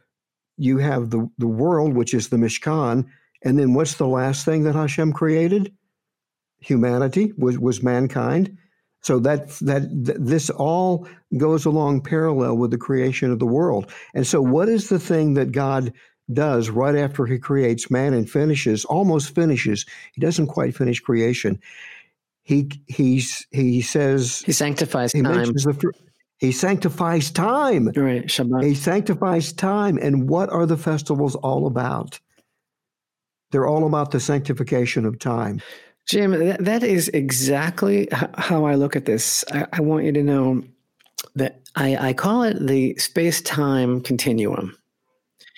you have the, the world, which is the Mishkan, and then what's the last thing that Hashem created? Humanity was was mankind. So that that th- this all goes along parallel with the creation of the world. And so, what is the thing that God does right after he creates man and finishes, almost finishes. He doesn't quite finish creation. He he's he says he sanctifies he time. The, he sanctifies time. Right, Shabbat. He sanctifies time. And what are the festivals all about? They're all about the sanctification of time. Jim, that, that is exactly how I look at this. I, I want you to know that I, I call it the space time continuum.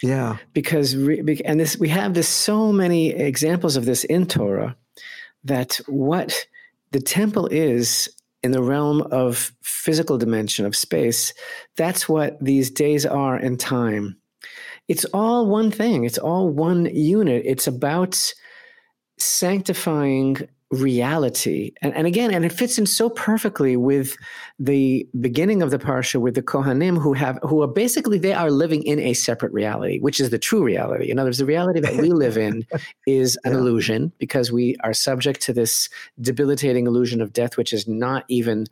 Yeah. Because, and this, we have this so many examples of this in Torah that what the temple is in the realm of physical dimension of space, that's what these days are in time. It's all one thing, it's all one unit. It's about sanctifying reality. And, and again, and it fits in so perfectly with the beginning of the parsha with the Kohanim who have who are basically they are living in a separate reality, which is the true reality. In other words, the reality that we live in is an yeah. illusion because we are subject to this debilitating illusion of death, which is not even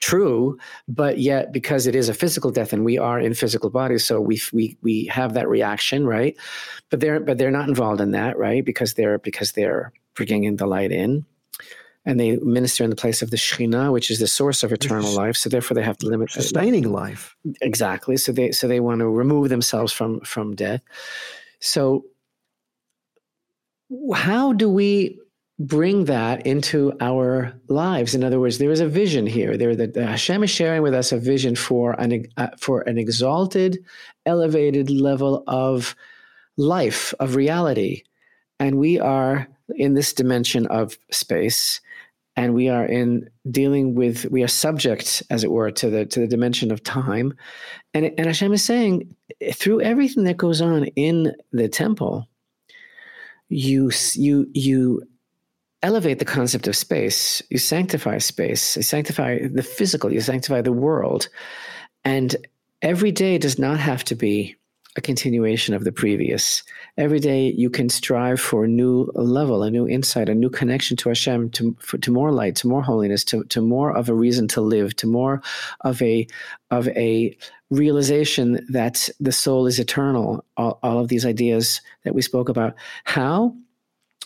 true but yet because it is a physical death and we are in physical bodies so we we we have that reaction right but they're but they're not involved in that right because they're because they're bringing the light in and they minister in the place of the Shekhinah, which is the source of eternal life. So therefore, they have to limit sustaining life. Exactly. So they so they want to remove themselves from from death. So how do we bring that into our lives? In other words, there is a vision here. There, that Hashem is sharing with us a vision for an uh, for an exalted, elevated level of life of reality, and we are in this dimension of space and we are in dealing with we are subject as it were to the to the dimension of time and and Hashem is saying through everything that goes on in the temple you you you elevate the concept of space you sanctify space you sanctify the physical you sanctify the world and every day does not have to be a continuation of the previous. Every day you can strive for a new level, a new insight, a new connection to Hashem, to, for, to more light, to more holiness, to, to more of a reason to live, to more of a of a realization that the soul is eternal. All, all of these ideas that we spoke about. How?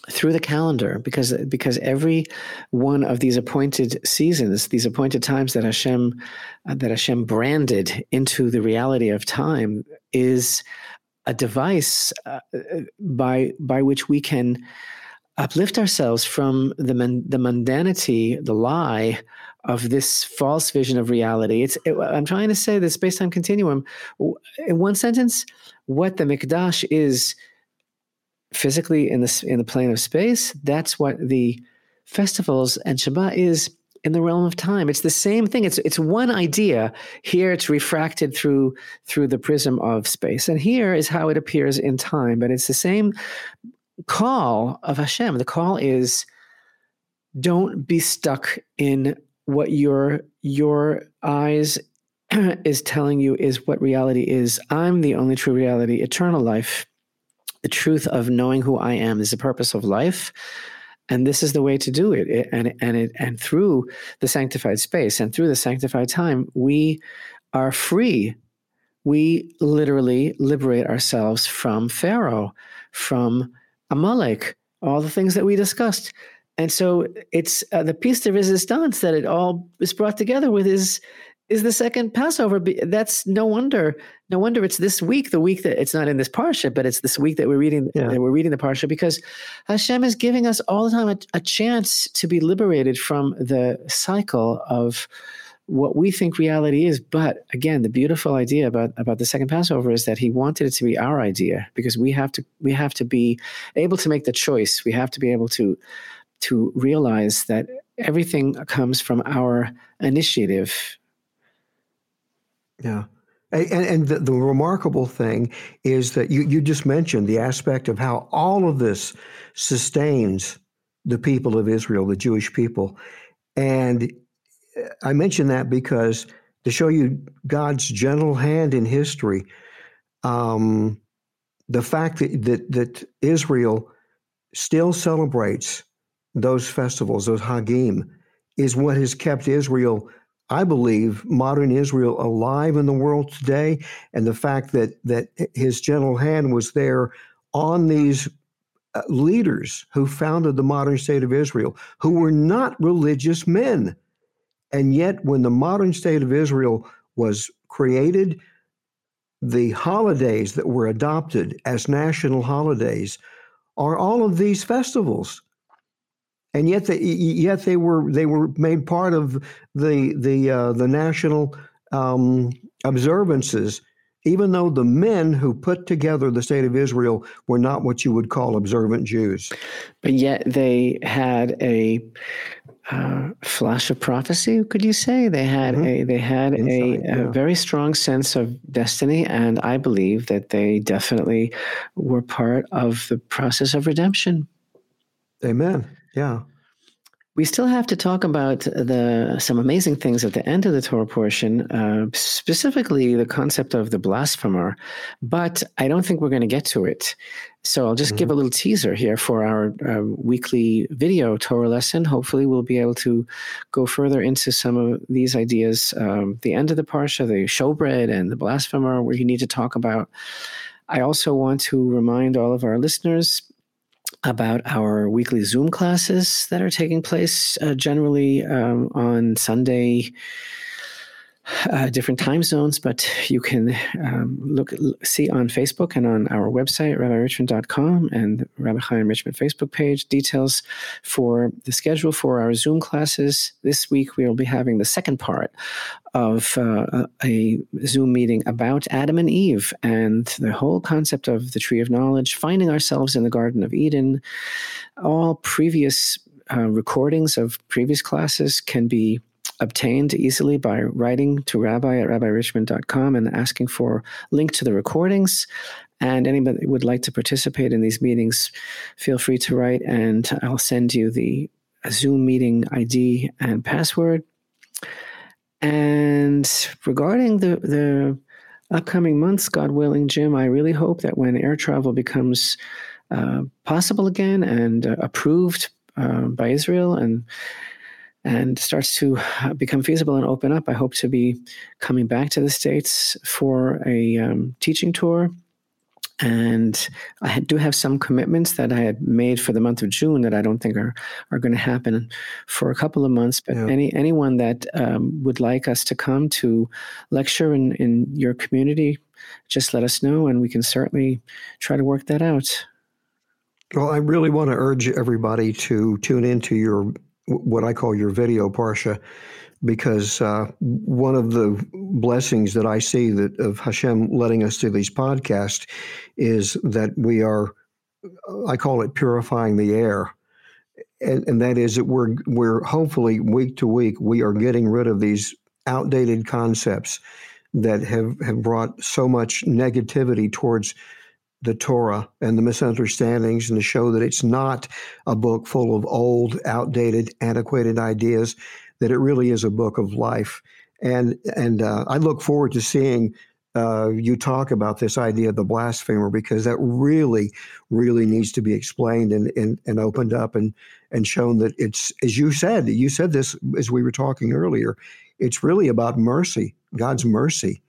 Through the calendar because because every one of these appointed seasons these appointed times that Hashem uh, that Hashem branded into the reality of time is a device uh, by by which we can uplift ourselves from the man, the mundanity the lie of this false vision of reality. It's it, i'm trying to say the space-time continuum. In one sentence what the mikdash is physically in the in the plane of space. That's what the festivals and Shabbat is in the realm of time. It's the same thing. It's it's one idea. Here it's refracted through through the prism of space, and here is how it appears in time. But it's the same call of Hashem. The call is don't be stuck in what your your eyes is telling you is what reality is. I'm the only true reality, eternal life the truth of knowing who I am is the purpose of life. And this is the way to do it. and and it and through the sanctified space and through the sanctified time, we are free. We literally liberate ourselves from Pharaoh, from Amalek, all the things that we discussed. And so it's uh, the piece de resistance that it all is brought together with is is the second Passover. That's no wonder. No wonder it's this week, the week that it's not in this parsha, but it's this week that we're reading. Yeah. That we're reading the parsha because Hashem is giving us all the time a, a chance to be liberated from the cycle of what we think reality is. But again, the beautiful idea about about the second Passover is that He wanted it to be our idea because we have to we have to be able to make the choice. We have to be able to to realize that everything comes from our initiative yeah. And, and the, the, remarkable thing is that you, you just mentioned the aspect of how all of this sustains the people of Israel, the Jewish people. And uh, I mention that because to show you God's gentle hand in history, um, the fact that, that, that Israel still celebrates those festivals, those Hagim, is what has kept Israel I believe, modern Israel alive in the world today, and the fact that that his gentle hand was there on these uh, leaders who founded the modern state of Israel, who were not religious men, and yet when the modern state of Israel was created, the holidays that were adopted as national holidays are all of these festivals and yet they yet they were they were made part of the the uh, the national um, observances even though the men who put together the state of Israel were not what you would call observant Jews. But yet they had a uh, flash of prophecy. Could you say they had mm-hmm. a they had Insight, a, yeah. a, very strong sense of destiny, and I believe that they definitely were part of the process of redemption. Amen. Yeah. We still have to talk about the some amazing things at the end of the Torah portion, uh, specifically the concept of the blasphemer, but I don't think we're going to get to it. So I'll just mm-hmm. give a little teaser here for our uh, weekly video Torah lesson. Hopefully, we'll be able to go further into some of these ideas. Um, the end of the parsha, the showbread, and the blasphemer, where you need to talk about. I also want to remind all of our listeners about our weekly Zoom classes that are taking place uh, generally um, on Sunday uh, different time zones, but you can um, look see on Facebook and on our website, rabbirichmond.com and Rabbi Chaim Richmond Facebook page details for the schedule for our Zoom classes. This week we will be having the second part of uh, a Zoom meeting about Adam and Eve and the whole concept of the tree of knowledge, finding ourselves in the Garden of Eden. All previous uh, recordings of previous classes can be obtained easily by writing to rabbi at rabbirichmond.com and asking for link to the recordings. And anybody would like to participate in these meetings, feel free to write, and I'll send you the Zoom meeting ID and password. And regarding the the upcoming months, God willing, Jim, I really hope that when air travel becomes uh, possible again and uh, approved uh, by Israel and and starts to become feasible and open up, I hope to be coming back to the States for a um, teaching tour. And I do have some commitments that I had made for the month of June that I don't think are, are going to happen for a couple of months. But yeah. any anyone that um, would like us to come to lecture in, in your community, just let us know, and we can certainly try to work that out. Well, I really want to urge everybody to tune into your what I call your video parsha, because uh, one of the blessings that I see that of Hashem letting us do these podcasts is that we are, I call it purifying the air. And, and that is that we're we're hopefully week to week we are getting rid of these outdated concepts that have, have brought so much negativity towards the Torah and the misunderstandings and to show that it's not a book full of old, outdated, antiquated ideas, that it really is a book of life. And and uh, I look forward to seeing uh, you talk about this idea of the blasphemer because that really, really needs to be explained and, and, and opened up and, and shown that it's, as you said, you said this as we were talking earlier, it's really about mercy, God's mercy.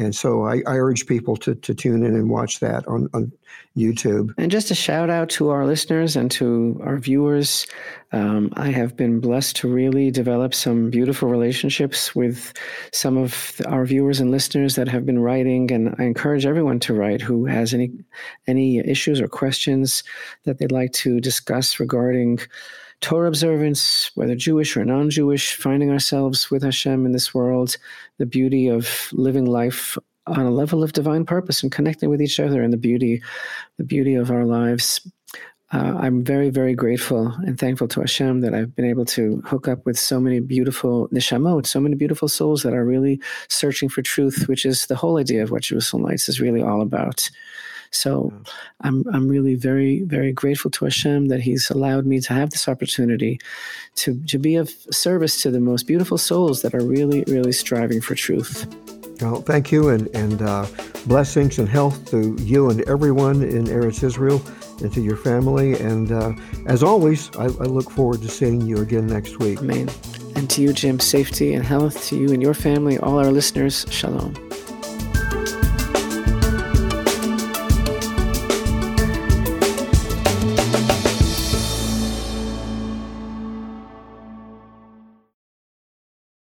And so I, I, urge people to, to tune in and watch that on, on YouTube. And just a shout out to our listeners and to our viewers. Um, I have been blessed to really develop some beautiful relationships with some of our viewers and listeners that have been writing. And I encourage everyone to write who has any any issues or questions that they'd like to discuss regarding Torah observance, whether Jewish or non Jewish, finding ourselves with Hashem in this world, the beauty of living life on a level of divine purpose and connecting with each other and the beauty, the beauty of our lives. Uh, I'm very, very grateful and thankful to Hashem that I've been able to hook up with so many beautiful neshamot, so many beautiful souls that are really searching for truth, which is the whole idea of what Jerusalem Lights is really all about. So I'm I'm really very very grateful to Hashem that He's allowed me to have this opportunity to to be of service to the most beautiful souls that are really really striving for truth. Well, thank you, and and uh, blessings and health to you and everyone in Eretz Israel, and to your family. And uh, as always, I, I look forward to seeing you again next week. Amen. And to you, Jim, safety and health to you and your family, all our listeners. Shalom.